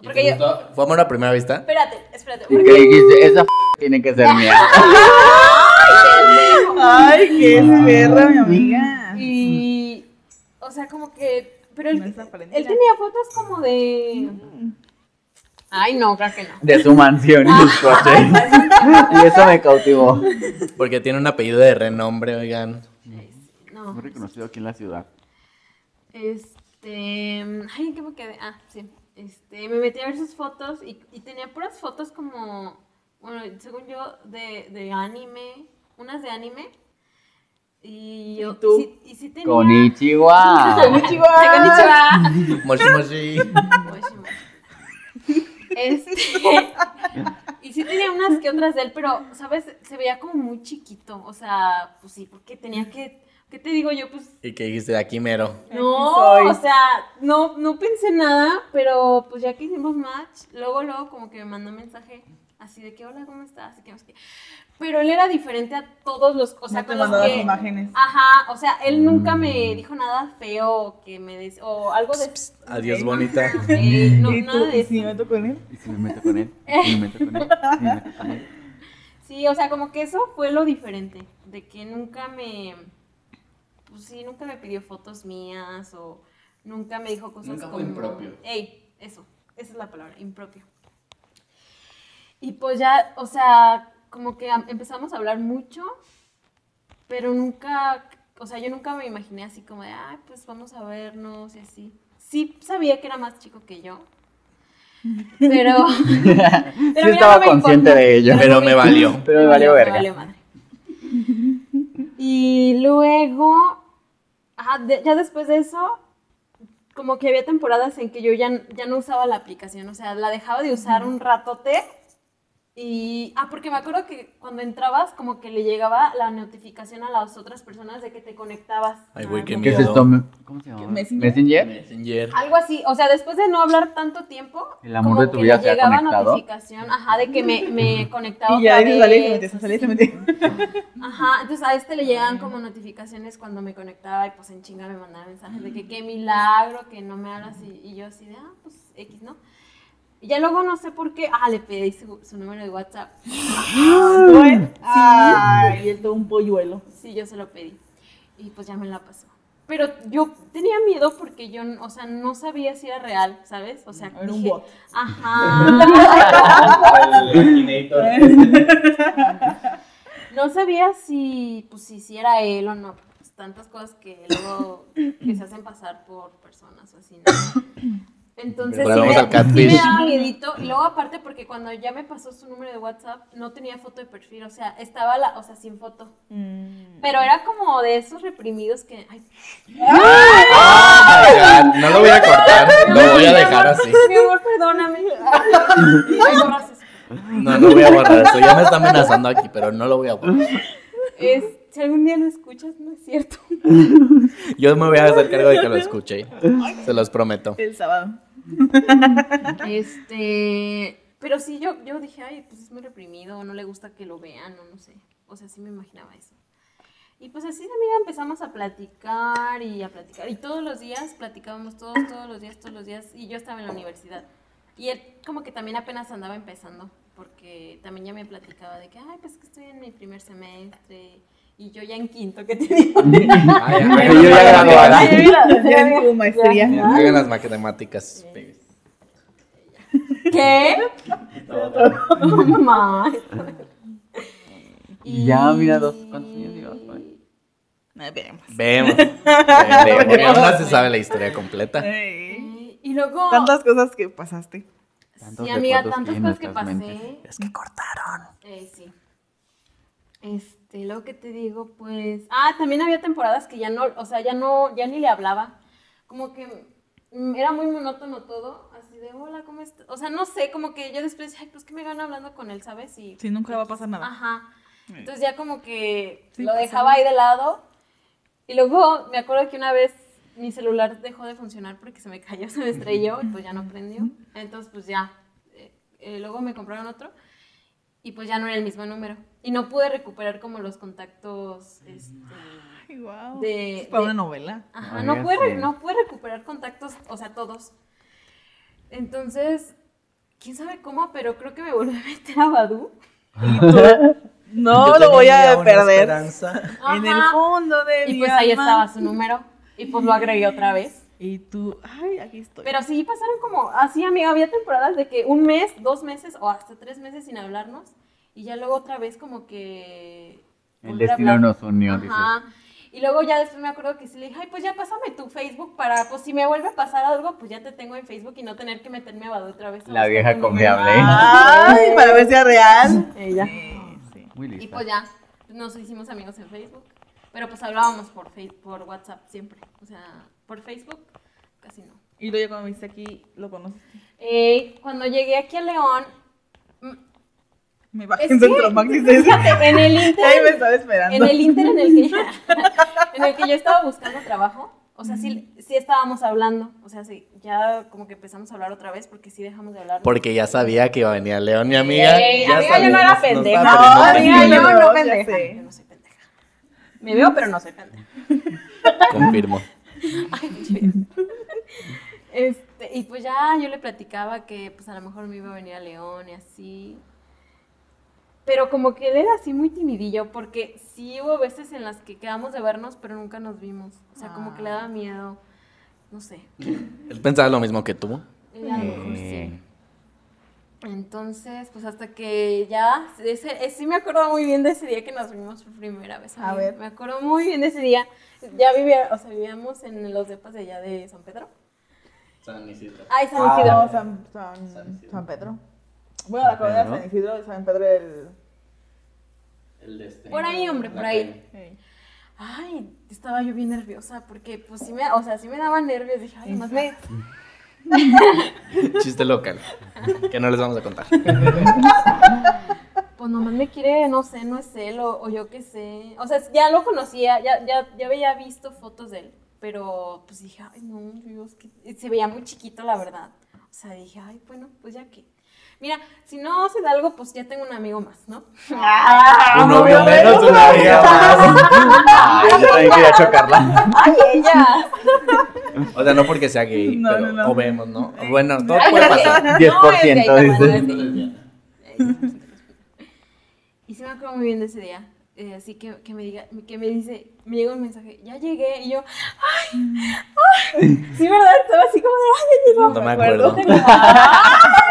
¿Y Porque yo? ¿Fue amor a primera vista? espérate, espérate, Y porque que dijiste, esa tiene que ser mía. Ay, qué perra, mi amiga. y o sea, como que pero él, él tenía fotos como de Ay, no, claro que no. De su mansión y sus coches. Y eso me cautivó. Porque tiene un apellido de renombre, oigan. No. Muy reconocido aquí en la ciudad. Este. Ay, ¿en qué me quedé? Ah, sí. Este, me metí a ver sus fotos y, y tenía puras fotos como. Bueno, según yo, de, de anime. Unas de anime. Y yo. ¿Y tú? sí, y sí tenía. Konnichiwa. Konnichiwa. Konnichiwa. Moshi Moshi. Moshi, moshi. Este. Y sí tenía unas que otras de él, pero, ¿sabes? Se veía como muy chiquito. O sea, pues sí, porque tenía que. ¿Qué te digo yo? Pues Y que dijiste, aquí mero. No, o sea, no, no pensé nada, pero pues ya que hicimos match, luego, luego como que me mandó un mensaje así de que, hola, ¿cómo estás? Y que no sé qué. Pero él era diferente a todos los, o sea, No te con los que... imágenes. Ajá, o sea, él nunca me dijo nada feo o que me des, o algo de... Adiós, bonita. Eh, no, ¿Y nada tú? de ¿Y si me meto con él? ¿Y si me meto con él? ¿Y si me meto con él? ¿Y si me meto con él? Sí, o sea, como que eso fue lo diferente, de que nunca me, pues sí, nunca me pidió fotos mías o nunca me dijo cosas Nunca como... fue impropio. Ey, eso, esa es la palabra, impropio. Y pues ya, o sea, como que am- empezamos a hablar mucho, pero nunca, o sea, yo nunca me imaginé así como de, ay, pues vamos a vernos y así. Sí sabía que era más chico que yo, pero... Sí estaba no me consciente importa. de ello. Pero me valió. Pero me valió me verga. valió madre. Y luego, ajá, de- ya después de eso, como que había temporadas en que yo ya, ya no usaba la aplicación, o sea, la dejaba de usar un ratote. Y, ah, porque me acuerdo que cuando entrabas, como que le llegaba la notificación a las otras personas de que te conectabas. Ay, güey, Ah, qué como- ¿Qué es esto? ¿Cómo se llama? ¿Messenger? ¿Messenger? Messenger. Algo así, o sea, después de no hablar tanto tiempo, El amor como de tu que vida le llegaba conectado. notificación, ajá, de que me, me conectaba Y ya dices, salí se se. Ajá, entonces a este le llegaban como notificaciones cuando me conectaba y pues en chinga me mandaban mensajes de que qué milagro, que no me hablas y, y yo así de, ah, pues X, ¿no? Y ya luego no sé por qué, ah, le pedí su, su número de WhatsApp. Bueno, y él todo un polluelo. Sí, yo se lo pedí. Y pues ya me la pasó. Pero yo tenía miedo porque yo, o sea, no sabía si era real, ¿sabes? O sea, Era un dije, bot. Ajá. no sabía si, pues, si, si era él o no. Pues, tantas cosas que luego que se hacen pasar por personas o así, ¿no? Entonces sí Volvemos me, al sí catfish. me daba miedito. Y luego aparte porque cuando ya me pasó su número de WhatsApp, no tenía foto de perfil. O sea, estaba la, o sea, sin foto. Mm. Pero era como de esos reprimidos que, ay, No lo voy a cortar. Lo voy a dejar así. mi amor, perdóname. No, no voy a borrar eso. Ya me está amenazando aquí, pero no lo voy a borrar. Es, si algún día lo escuchas, no es cierto. Yo me voy a hacer cargo de que lo escuche. Se los prometo. El sábado. Este, pero sí, yo, yo dije, ay, pues es muy reprimido, no le gusta que lo vean, o no sé. O sea, sí me imaginaba eso. Y pues así de amiga empezamos a platicar y a platicar. Y todos los días platicábamos, todos, todos los días, todos los días. Y yo estaba en la universidad. Y él como que también apenas andaba empezando, porque también ya me platicaba de que, ay, pues que estoy en mi primer semestre. Y yo ya en quinto, que tenía. Ay, Yo hagan ya las graduada. matemáticas. Ya en tu maestría. Hagan las matemáticas. ¿Qué? Ma. Y ya, mira, dos- ¿cuántos años llevas? Eh, Veremos. Vemos. Vemos. Se sabe la historia completa. Eh, Eh, Y luego. Tantas cosas que pasaste. Tantos Sí, amiga, tantas cosas que pasé. mentes. Es que cortaron. Eh, sí. Este, lo que te digo, pues. Ah, también había temporadas que ya no, o sea, ya no, ya ni le hablaba. Como que mm, era muy monótono todo. Así de, hola, ¿cómo estás? O sea, no sé, como que yo después, ay, pues que me van hablando con él, ¿sabes? Y. Sí, nunca va a pasar nada. Ajá. Entonces ya como que Sí, lo dejaba ahí de lado. Y luego me acuerdo que una vez mi celular dejó de funcionar porque se me cayó, se me estrelló y pues ya no prendió. Entonces pues ya. eh, eh, luego me compraron otro y pues ya no era el mismo número. Y no pude recuperar como los contactos. Este, Ay, wow. De- es para de- una novela. Ajá, Oiga, no pude, no pude recuperar contactos, o sea, todos. Entonces, quién sabe cómo, pero creo que me volví a meter a Badu. No Yo lo voy a perder. En el fondo de Y mi pues ahí estaba su número. Y pues lo agregué otra vez. Y tú, ay, aquí estoy. Pero sí pasaron como, así amiga, había temporadas de que un mes, dos meses o hasta tres meses sin hablarnos. Y ya luego otra vez como que... El destino hablar. nos unió, dices. Ajá. Y luego ya después me acuerdo que sí le dije, ay, pues ya pásame tu Facebook para, pues si me vuelve a pasar algo, pues ya te tengo en Facebook y no tener que meterme a Badu otra vez. La vieja confiable. Ay, para ver si es real. Ella. Sí, sí. Muy lista. Y pues ya, nos hicimos amigos en Facebook. Pero pues hablábamos por, Face- por WhatsApp siempre. O sea, por Facebook casi no. Y luego ya cuando viste aquí, lo conociste. Eh, cuando llegué aquí a León, Me bajé Es en que- Centro Maxi. Ahí fíjate, en el Inter, me estaba esperando. en el Inter en el que yo, en el que yo estaba buscando trabajo, o sea, sí, sí estábamos hablando, o sea, sí, ya como que empezamos a hablar otra vez porque sí dejamos de hablar. Porque ya sabía que iba a venir a León, mi amiga. Ey, Ya amiga, yo no era nos- pendeja. No, amiga, yo pendeja. no Ya pendeja. Yo no soy pendeja. Me veo, pero no soy pendeja. Confirmo. Ay. Este, y pues ya yo le platicaba que pues a lo mejor me iba a venir a León y así. Pero como que él era así muy timidillo, porque sí hubo veces en las que quedamos de vernos, pero nunca nos vimos. O sea, como que le daba miedo. No sé. Él pensaba lo mismo que tú. Él a lo mejor sí. Entonces, pues hasta que ya, ese, eh, sí me acuerdo muy bien de ese día que nos vimos por primera vez. A ver. Me acuerdo muy bien de ese día. Ya vivía, o sea, vivíamos en los depas de allá de San Pedro. San Isidro. Ay, San Ah, Isidro. No, San, San, San Pedro. Bueno, la colonia de. San Isidro, San Pedro el... El de este. Por ahí, hombre, por ahí. Ay, estaba yo bien nerviosa porque, pues sí me, o sea, sí me daba nervios. Dije, ay, más me. Chiste local. Que no les vamos a contar. Pues nomás me quiere, no sé, no es él o, o yo qué sé. O sea, ya lo conocía, ya, ya, ya había visto fotos de él. Pero pues dije, ay, no, Dios, que se veía muy chiquito, la verdad. O sea, dije, ay, bueno, pues ya que. Mira, si no se da algo, pues ya tengo un amigo más, ¿no? Un novio menos, una amiga más. Ay, yo también quería chocarla. ¡Ay, ella! O sea, no porque sea gay, No, pero no, no. o vemos, ¿no? Bueno, todo puede pasar. no, 10%, no es gay, no, dice. Y sí me acuerdo muy bien de ese día. Eh, así que, que me diga, que me dice, me llega un mensaje, ya llegué, y yo, ay, ay, sí, ¿verdad? Estaba así como de, ay, llegó. No me acuerdo.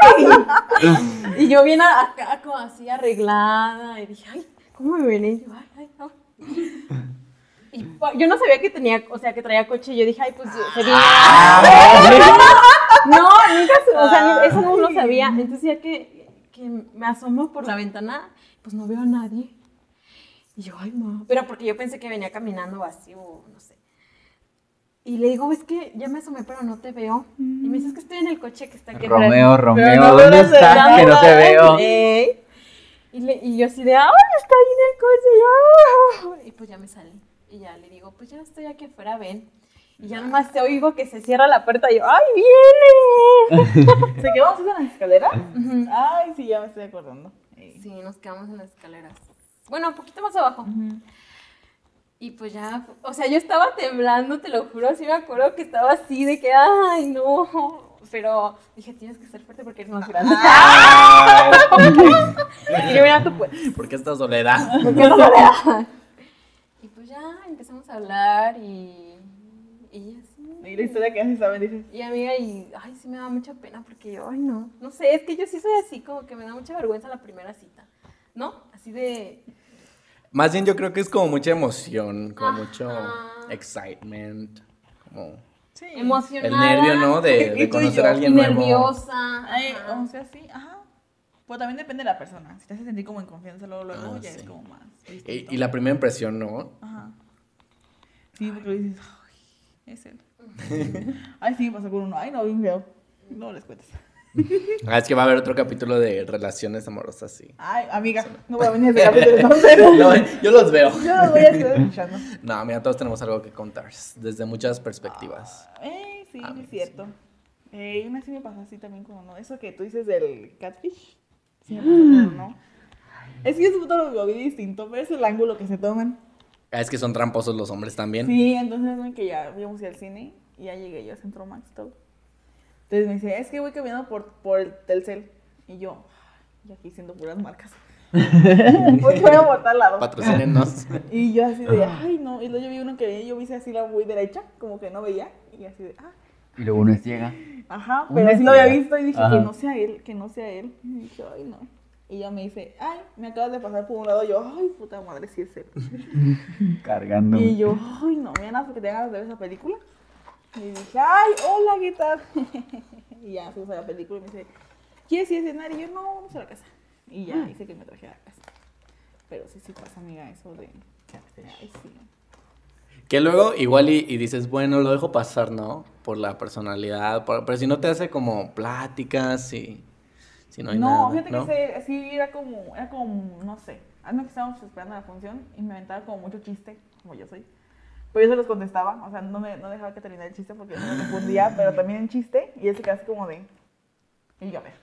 Ay. Y yo bien acá, como así arreglada, y dije, ay, ¿cómo me ven? Y yo, ay, ay, no. Y yo no sabía que tenía, o sea, que traía coche, y yo dije, ay, pues se vino. No, nunca, se- o sea, eso no lo sabía. Entonces ya que, que me asomo por la ventana, pues no veo a nadie. Y yo, ay, ma. Pero porque yo pensé que venía caminando así o no sé. Y le digo, es que ya me asomé, pero no te veo. Y me dice, es que estoy en el coche que está aquí. atrás". Romeo, Romeo, no ¿dónde estás? Que no te veo. Ey. Y, le- y yo así de, ¡ay, está ahí en el coche! Y, yo, y pues ya me salí. Y ya le digo, pues ya estoy aquí afuera, ven. Y ya nomás te oigo que se cierra la puerta y yo, ¡ay, viene! ¿Se quedamos en las escaleras? Ujú. Ay, sí, ya me estoy acordando. Sí, nos quedamos en las escaleras. Bueno, un poquito más abajo. Y pues ya, o sea, yo estaba temblando, te lo juro, sí me acuerdo que estaba así de que, ay, no. Pero dije, tienes que ser fuerte porque eres más grande. y yo, mira, tú puedes. ¿Por qué esta soledad? Porque es soledad. Y pues ya empezamos a hablar y. Y así. Y la historia que se saben, dices. Y amiga, y ay, sí me da mucha pena porque yo, ay, no. No sé, es que yo sí soy así, como que me da mucha vergüenza la primera cita. ¿No? Así de. Más bien yo creo que es como mucha emoción, como mucho excitement, como Sí. Emocionada. el nervio, ¿no? De, conocer yo. a alguien nuevo. nerviosa. Ay, o sea, sí, ajá. Pues también depende de la persona. Si te hace sentir como en confianza luego, luego Ah, ya sí. es como más. Y, la primera impresión, ¿no? Ajá. Sí, porque dices, ay, es él. Ay, sí, me pasó con uno. Ay, no, bien feo. No les cuentes. Ah, es que va a haber otro capítulo de relaciones amorosas, sí. Ay, amiga, no voy a venir a ese capítulo entonces. No, yo los veo. Yo los voy a estar escuchando. No, mira, todos tenemos algo que contar, desde muchas perspectivas. Eh, sí, sí es cierto. Eh, una sí me pasó así también como, ¿no? Eso que tú dices del catfish. Sí me pasó uno. Es que yo todo lo vi distinto, pero es el ángulo que se toman. Ah, es que son tramposos los hombres también. Sí, entonces que ya íbamos al cine y ya llegué yo a Centro Max todo. Entonces me dice, es que voy caminando por, por el Telcel. Y yo, y aquí siendo puras marcas. Voy voy a botar al lado. Patrocínenos. Y yo así de, ay no. Y luego yo vi uno que yo vi así la muy derecha, como que no veía. Y así de, ah, Y luego uno es ciega. ajá. Pero sí lo había visto y dije, Ajá. que no sea él, que no sea él. Y dije, ay no. Y ella me dice, ay, me acabas de pasar por un lado. Yo, ay, puta madre, sí es él. Cargando. Y yo, ay, no, me ganas porque te ganas de ver esa película. Y dije, ay, hola, ¿qué tal? y ya fuimos a la película y me dice, ¿quieres ir a cenar? Y yo, no, vamos a la casa. Y ya hice que me traje a la casa. Pero sí, sí pasa, amiga, eso de. Ay, sí. Que luego igual y, y dices, bueno, lo dejo pasar, ¿no? Por la personalidad, por- pero si no te hace como pláticas y si no hay no, nada, fíjate ¿no? que ese, sí era como, era como, no sé. Hazme que estábamos esperando la función y me aventaba como mucho chiste, como yo soy. Pero yo se los contestaba, o sea, no, me, no dejaba que terminara el chiste porque no me confundía, pero también en chiste, y él se quedaba así como de. Y yo, a ver.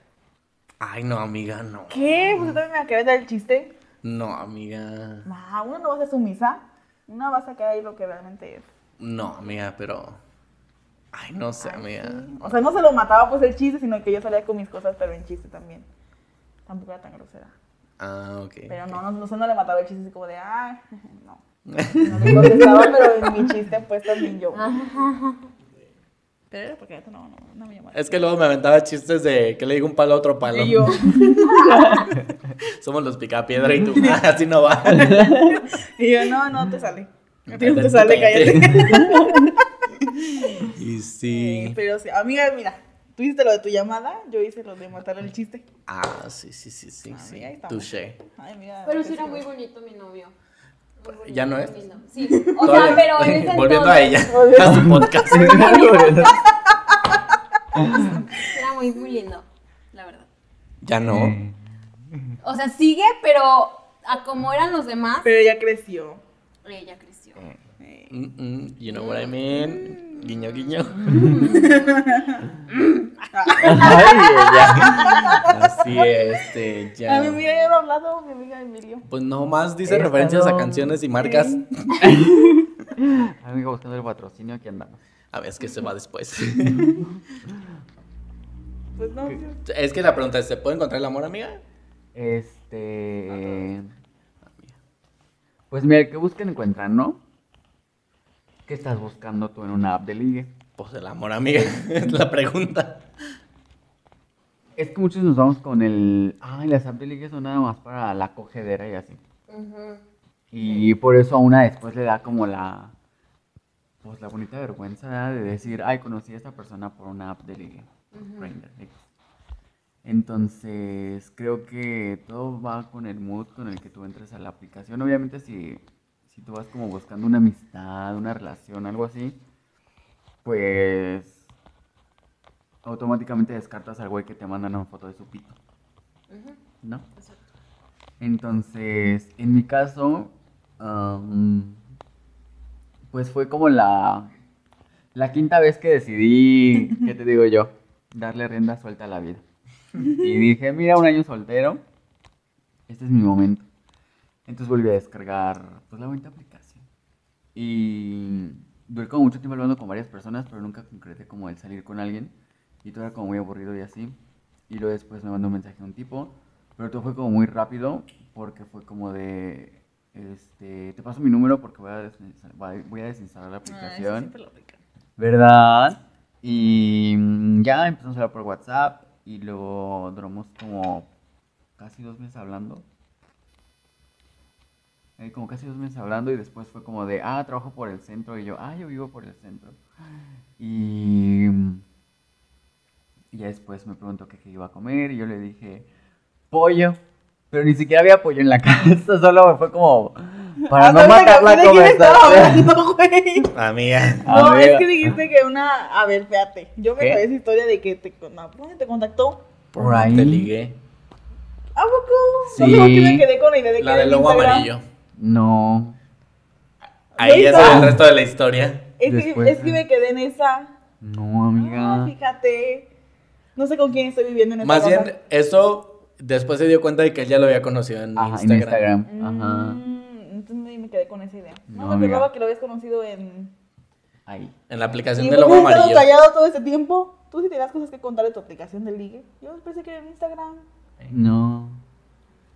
Ay, no, amiga, no. ¿Qué? Pues yo también me acabé de dar el chiste. No, amiga. No, uno no va a ser sumisa. Uno va a sacar ahí lo que realmente es. No, amiga, pero. Ay, no sé, Ay, amiga. sí. O sea, no se lo mataba pues el chiste, sino que yo salía con mis cosas, pero en chiste también. Tampoco era tan grosera. Ah, ok. Pero no, no, no, no le mataba el chiste así como de, ah, no. No le contestaba, pero en mi chiste pues también yo. Pero era porque esto no, no, no me llamaba. Es que luego me aventaba chistes de que le digo un palo a otro palo. Y yo, Somos los picapiedra y tú, "Ah, así no va. y yo, no, no te sale. A ti no te sale, cállate. y Eh, sí. Pero sí, amiga, mira, tú hiciste lo de tu llamada, yo hice lo de matar el chiste. Ah, sí, sí, sí, sí, Ah, sí. Touché. Ay, mira. Pero sí era muy bonito mi novio. ¿Ya no es? Sí, o sea, pero en ese Volviendo a ella, a su podcast. Era muy, muy lindo, la verdad. ya no. O sea, sigue, pero a como eran los demás, Pero ella creció. ella creció. Eh, Mm, mm, you know what I mean. Guiño, guiño. Ay, ella. Así este, ya. A mí, ya no ha hablado mi amiga Emilio. Pues nomás dice Esta referencias a no. canciones y marcas. Amigo, buscando el patrocinio, aquí andamos. A ver, es que se va después. Pues no, sí. es que la pregunta es, ¿se puede encontrar el amor, amiga? Este. Pues mira, el que busquen encuentran, ¿no? ¿Qué estás buscando tú en una app de ligue? Pues el amor, amiga. Es la pregunta. Es que muchos nos vamos con el. Ay, las apps de ligue son nada más para la cogedera y así. Ujú. Y por eso a una después le da como la. Pues la bonita vergüenza de decir, ay, conocí a esta persona por una app de ligue. Entonces, creo que todo va con el mood con el que tú entres a la aplicación. Obviamente, si, si tú vas como buscando una amistad, una relación, algo así, pues automáticamente descartas al güey que te mandan una foto de su pito, ¿no? exacto. Entonces, en mi caso, pues fue como la, la quinta vez que decidí, ¿qué te digo yo? Darle rienda suelta a la vida. Y dije, mira, un año soltero, este es mi momento. Entonces volví a descargar, pues, la bonita aplicación. Y duré como mucho tiempo hablando con varias personas, pero nunca concreté como el salir con alguien. Y todo era como muy aburrido y así. Y luego después me mandó un mensaje a un tipo, pero todo fue como muy rápido, porque fue como de, este, te paso mi número porque voy a, desinstalar, voy a desinstalar la Ah, aplicación. ¿Verdad? Y mm, ya empezamos a hablar por WhatsApp y luego duramos como casi dos meses hablando. Eh, como casi dos meses hablando y después fue como de, ah, trabajo por el centro y yo, ah, yo vivo por el centro. Y, y ya después me preguntó que qué iba a comer y yo le dije, pollo. Pero ni siquiera había pollo en la casa, solo fue como para no ¿sabes de matar qué- la conversación. Amiga. No, Amiga. es que dijiste que una. A ver, espérate. Yo me ¿Qué? sabía esa historia de que te, no, ¿dónde te contactó. Por ahí. Te ligué. ¿A poco? Sí. No sé por qué me quedé con la idea de que La del Instagram. amarillo. No. Ahí ya ¿Neta? es el resto de la historia. Es que, es que me quedé en esa. No, amiga. Ah, fíjate. No sé con quién estoy viviendo en esta Más casa. bien, eso después se dio cuenta de que él ya lo había conocido en Ajá, en Instagram. Instagram. Ajá. Mm, entonces me, quedé con esa idea. No, No, me amiga. acordaba que lo habías conocido en. Ahí. En la aplicación ¿Y has estado amarillo. callado todo este tiempo? Tú sí tenías cosas que contar de tu aplicación de ligue. Yo pensé que era en Instagram. No.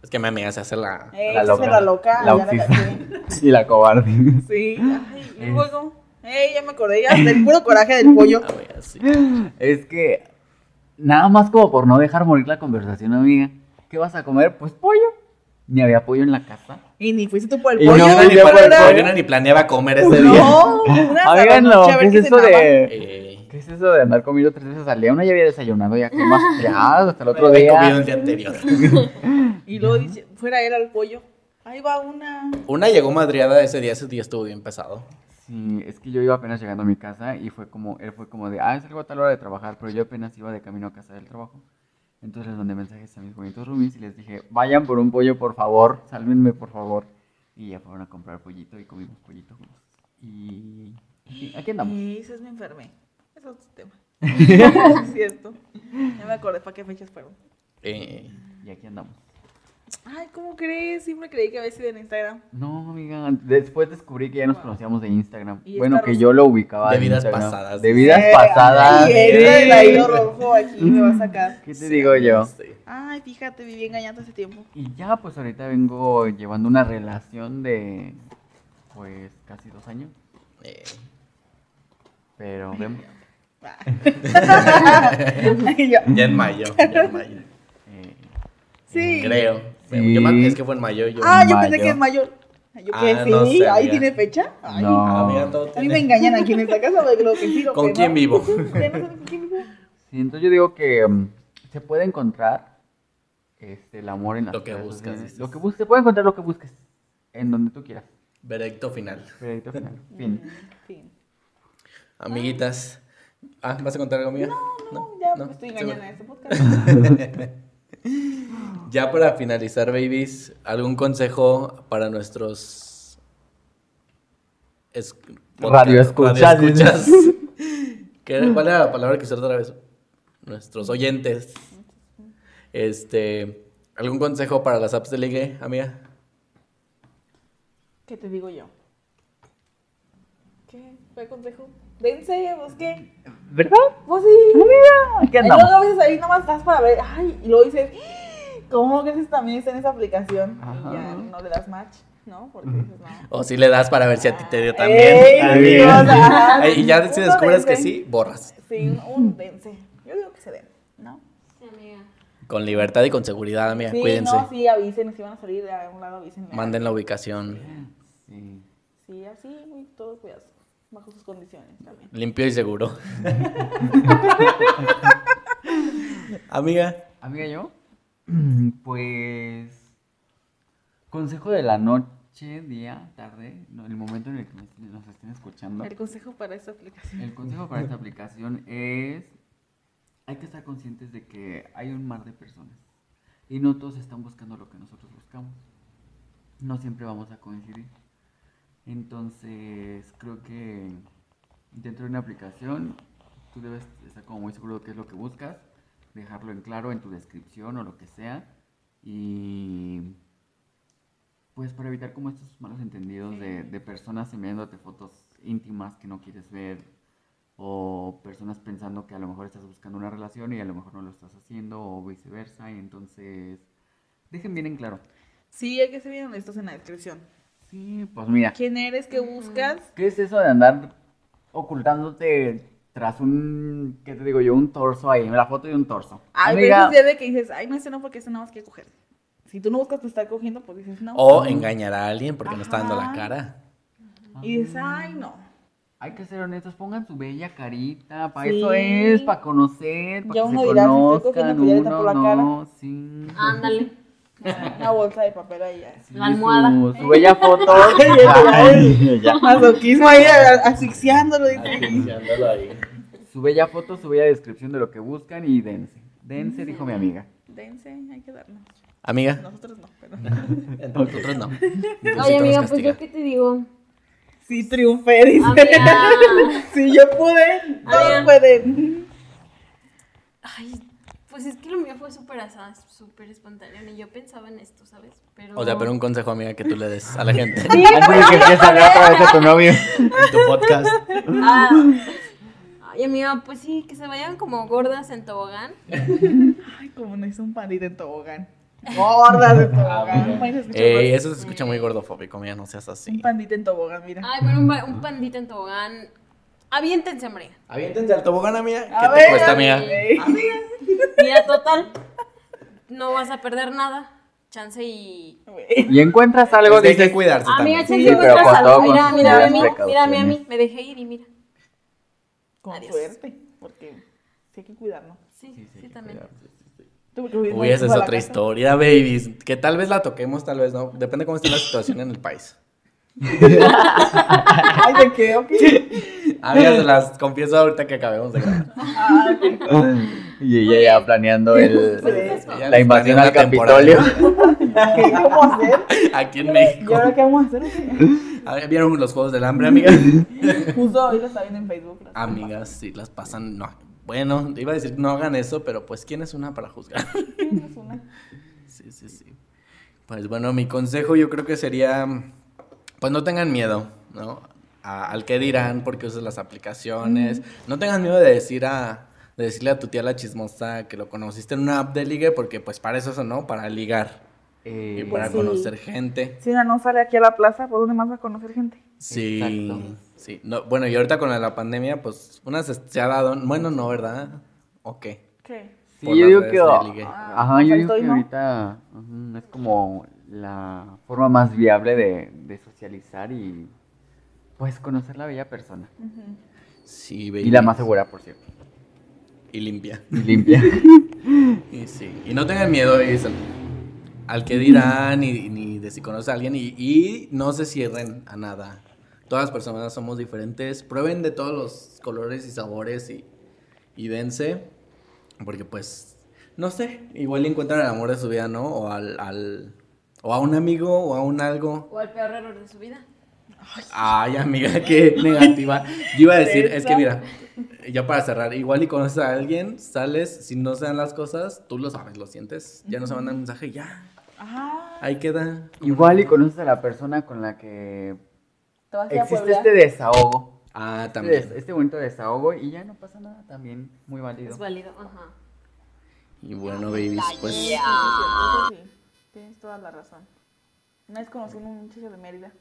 Es que mi amiga se hace la. Eh, La loca. la. La la. Y la cobarde. Sí. Ay, y luego. Eh, ya me acordé ya del puro coraje del pollo. Sí. Es que. Nada más como por no dejar morir la conversación, amiga. ¿Qué vas a comer? Pues pollo. Ni había pollo en la casa. Y ni fuiste tú por el Y Yo pollo. no, no, ni, por el pollo, no ni planeaba comer ese día. No, una Oigan, no. ver ¿Qué es qué eso de.? Eh, ¿Qué es eso de andar comiendo tres veces al día? Una ya había desayunado, ya que más. Ya, hasta el otro había día. comido el día anterior. Y luego dice, fuera él al pollo. Ahí va una. Una llegó madriada ese día, ese día estuvo bien pesado. Sí, es que yo iba apenas llegando a mi casa y fue como, él fue como de, ah, salgo a tal hora de trabajar, pero yo apenas iba de camino a casa del trabajo. Entonces les mandé mensajes a mis bonitos roomies y les dije, vayan por un pollo, por favor, sálvenme, por favor. Y ya fueron a comprar pollito y comimos pollito juntos. Y y aquí andamos. Y dices, me enfermé. Eso es otro tema. es cierto. Ya me acordé para qué fechas fueron. Eh, Y aquí andamos. Ay, ¿cómo crees? Siempre creí que había sido en Instagram. No, amiga, después descubrí que ya nos conocíamos de Instagram. Bueno, que rosa- yo lo ubicaba De vidas Instagram. pasadas. De vidas pasadas. Ay, ese sí. del hilo rojo aquí me va a sacar. ¿Qué te digo yo? Sí. Ay, fíjate, viví engañando hace tiempo. Y ya, pues ahorita vengo llevando una relación de, pues, casi dos años. Eh, Pero vemos. Ah. Ya en mayo. Ya en mayo. eh, sí. Creo. Sí. Yo es que fue en mayo. Yo, Ah, yo Mayo. pensé que es mayor. Ay, Yo Ah, que sí, no sé, ahí tiene fecha. Ay, No. Amiga, todo A mí me engañan aquí en esta casa, lo que sí, lo ¿Con que quién no. vivo? Sí, entonces yo digo que mm, se puede encontrar este, el amor en las Lo que buscas, dices. Lo que busques, se puede encontrar lo que busques. En donde tú quieras. Veredicto final. Veredicto final. Fin. Fin. Amiguitas. Ah, ¿vas a contar algo, amiga? No, no, ya no, estoy me- en este podcast. Ya para finalizar, babies, ¿algún consejo para nuestros es- Radio escuchas, ¿Cuál era la palabra que usé otra vez? Nuestros oyentes. Este, ¿algún consejo para las apps de ligue, amiga? ¿Qué te digo yo? ¿Qué? ¿Qué consejo? Dense, pues qué. ¿Verdad? Pues sí. Aquí Y andamos. luego a veces ahí nomás estás para ver, ay, y luego dices, ¿cómo que también está en esa aplicación? Ajá. Y ya no le das match, ¿no? Porque dices, no. O si le das para ver si a ti te dio también. Ey, o sea, Ay, Y ya si descubres que sí, borras. Sí, un, un dense. Yo digo que se den, ¿no? Sí, amiga. Con libertad y con seguridad, amiga. Sí, Cuídense. no, sí, avisen, si van a salir de algún lado, avisen. Manden la ubicación. Sí. Sí, así, muy todo cuidado, bajo sus condiciones también. Limpio y seguro. Amiga. Amiga, yo. Pues. Consejo de la noche, día, tarde, no, el momento en el que nos estén escuchando. El consejo para esta aplicación. El consejo para esta aplicación es. Hay que estar conscientes de que hay un mar de personas. Y no todos están buscando lo que nosotros buscamos. No siempre vamos a coincidir. Entonces, creo que dentro de una aplicación, tú debes estar como muy seguro de qué es lo que buscas, dejarlo en claro en tu descripción o lo que sea. Y pues para evitar como estos malos entendidos de, de personas enviándote fotos íntimas que no quieres ver o personas pensando que a lo mejor estás buscando una relación y a lo mejor no lo estás haciendo o viceversa. Y entonces, dejen bien en claro. Sí, hay que ser bien honestos en la descripción. Sí, pues mira. ¿Quién eres? ¿Qué buscas? ¿Qué es eso de andar ocultándote tras un, qué te digo yo, un torso ahí, la foto de un torso? Ay, Amiga, de que dices, ay, no, ese no, porque ese no más que coger. Si tú no buscas pues, estar cogiendo, pues dices, no. O engañar a alguien porque no está dando la Ajá. cara. Y dices, ay, no. hay que ser honestos, pongan su bella carita, para Sí. eso es, para conocer, para Ya que uno se dirá, si estoy conozcan, cogiendo, pues uno, tapo la no, sí. Ándale. Una bolsa de papel ahí. Sí, La almohada. Su, su bella foto. ya, Ay, ya. Masoquismo ahí asfixiándolo. dice. ahí. Su bella foto, su bella descripción de lo que buscan y dense. Dense, dijo mi amiga. Dense, hay que darnos. Amiga. Nosotros no, pero. Nosotros no. Oye, amiga, pues yo qué te digo. Sí, triunfé, dice. Amiga. Sí, yo pude. Todos pueden. Ay, pues es que lo mío fue súper asada, súper espontáneo. Ni yo pensaba en esto, ¿sabes? Pero... O sea, pero un consejo, amiga, que tú le des a la gente Sí, Antes de que empieces a hablar otra vez tu novio. en tu podcast. Ah. Ay, amiga, pues sí, que se vayan como gordas en tobogán. Ay, como no hizo un pandita en tobogán. Gordas de tobogán. Ay, se escucha Eh, eso se escucha muy gordofóbico, amiga, no seas Un así. pandita en tobogán, mira. Ay, bueno, un, un pandita en tobogán. Aviéntense, hombre. Aviéntense al tobogán, amiga. ¿Qué A te ver, cuesta, amiga? Mira, total. No vas a perder nada. Chance y. Y encuentras algo, Es que hay que dices, cuidarse Amiga, también. chance Sí, pero encuentras algo. Mira, mira, a mí, mira, a mí, a mí. Me dejé ir y mira. Con Adiós. suerte, porque sí hay que cuidarnos. Sí, sí, sí, también. sí, hubieras Uy, esa es otra historia, babies. Que tal vez la toquemos, tal vez no. Depende cómo esté la situación en el país. Ay, ¿de qué? Ok. Amigas, se las confieso ahorita que acabemos de grabar. Y ella ya planeando el, Pues Ya la invasión al. Capitolio. ¿Qué vamos a hacer? Aquí en ¿Y México. ahora qué vamos a hacer? ¿Vieron los juegos del hambre, amigas? Justo hoy lo está viendo en Facebook. Amigas, si las pasan, no. Bueno, iba a decir no hagan eso, pero pues, ¿quién es una para juzgar? compas. Tienes una. Sí, sí, sí. Pues bueno, mi consejo yo creo que sería, pues no tengan miedo, ¿no? A- al que dirán porque usas las aplicaciones. No tengan miedo de decir a, de decirle a tu tía la chismosa que lo conociste en una app de ligue porque pues para eso, ¿no? Para ligar Eh, y para sí. conocer gente. Si una no sale aquí a la plaza, ¿por dónde más va a conocer gente? Sí, Exacto. sí. No, bueno, y ahorita con la, pandemia, pues una se, se ha dado, bueno, no, ¿verdad? ¿O qué? ¿Qué? Sí, yo digo que, ligue. ajá, yo digo que no. ahorita es como la forma más viable de, de socializar y pues conocer la bella persona. Sí, Y la más segura, por cierto. Y limpia. Y limpia. Y sí. Y no tengan miedo y dicen, al que dirán, ni, ni de si conoce a alguien, y, y no se cierren a nada. Todas las personas somos diferentes. Prueben de todos los colores y sabores y, y dense. Porque pues, no sé, igual encuentran el amor de su vida, ¿no? O al, al o a un amigo o a un algo. O el peor error de su vida. Ay, amiga, qué negativa. Yo iba a decir, es que mira, ya para cerrar, igual y conoces a alguien, sales, si no se dan las cosas, tú lo sabes, lo sientes, ya no se mandan mensaje, y ya, Ajá. ahí queda. Igual y conoces a la persona con la que Te vas a ir a existe este desahogo. Ah, Este, también. este bonito desahogo y ya no pasa nada, también muy válido. Es válido, ajá. Y bueno, babies, pues, Sí, sí, sí. Tienes toda la razón. Una vez conocí a un muchacho de Mérida.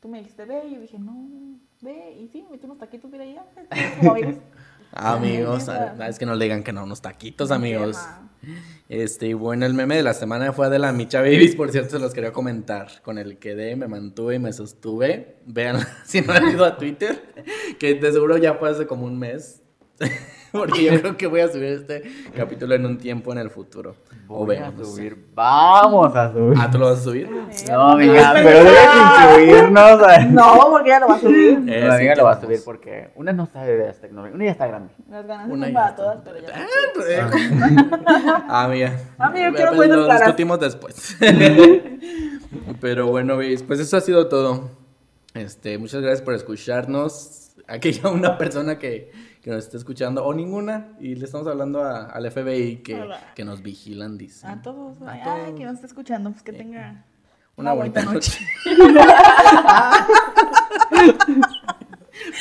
Tú me dijiste, ve, y yo dije, no, ve, y sí, me metí unos taquitos, mira, ya, como amigos. amigos, es que no le digan que no, unos taquitos, amigos. Este, y bueno, el meme de la semana fue de la Micha Babies, por cierto, se los quería comentar. Con el quedé, me mantuve y me sostuve. Vean, si no han ido a Twitter, que de seguro ya fue hace como un mes. Porque yo creo que voy a subir este capítulo en un tiempo en el futuro. o Voy a no sé. subir, vamos a subir. Ah, ¿tú lo vas a subir? No, amiga, pero debes incluirnos. a- No, porque ya lo va a subir. Eh, sí, amiga lo va a subir porque una no sabe de las tecnologías. Una ya está grande. Las ganas Una son ya para todas, pero ya. Ah, no. pues, eh, Ah, mira. Amiga, Eh, quiero pues, Lo claras. discutimos después. Pero bueno, veis, pues eso ha sido todo. Este, muchas gracias por escucharnos. Aquí hay una persona que, que nos está escuchando, o ninguna, y le estamos hablando a- al FBI que, que nos vigilan, dice. A todos. A Ay, todos. que nos está escuchando, pues que tenga Una bonita noche.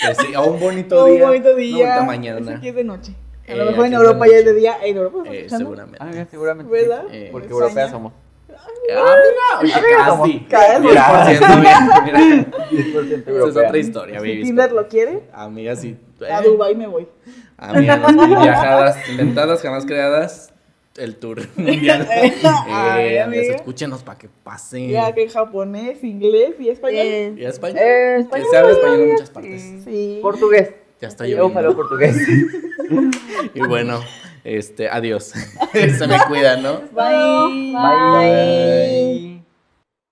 Pues sí, o un bonito un día. bonito Una día. bonita Eso mañana. Aquí es de noche. A Eh, lo mejor aquí en Europa ya es de día. En Europa, ¿estás Eh, escuchando? seguramente. Amiga, seguramente. ¿Verdad? Eh, Porque europeas somos. Ah, mira, oye, casi. Casi. 10%, mira, mira. 10% Esa es europea. otra historia, Si baby. Tinder lo quiere, Amiga, sí. A Eh, Dubai me voy. Amiga, las viajadas, inventadas, jamás creadas. El tour mundial. Ay, eh, escúchenos para que pase. Ya que en japonés, inglés y español. ¿Y español? Eh, que español. se habla español en muchas partes. Sí. Portugués. Ya está Yo lloviendo. portugués. Y bueno, este, adiós. se me cuida, ¿no Bye. Bye.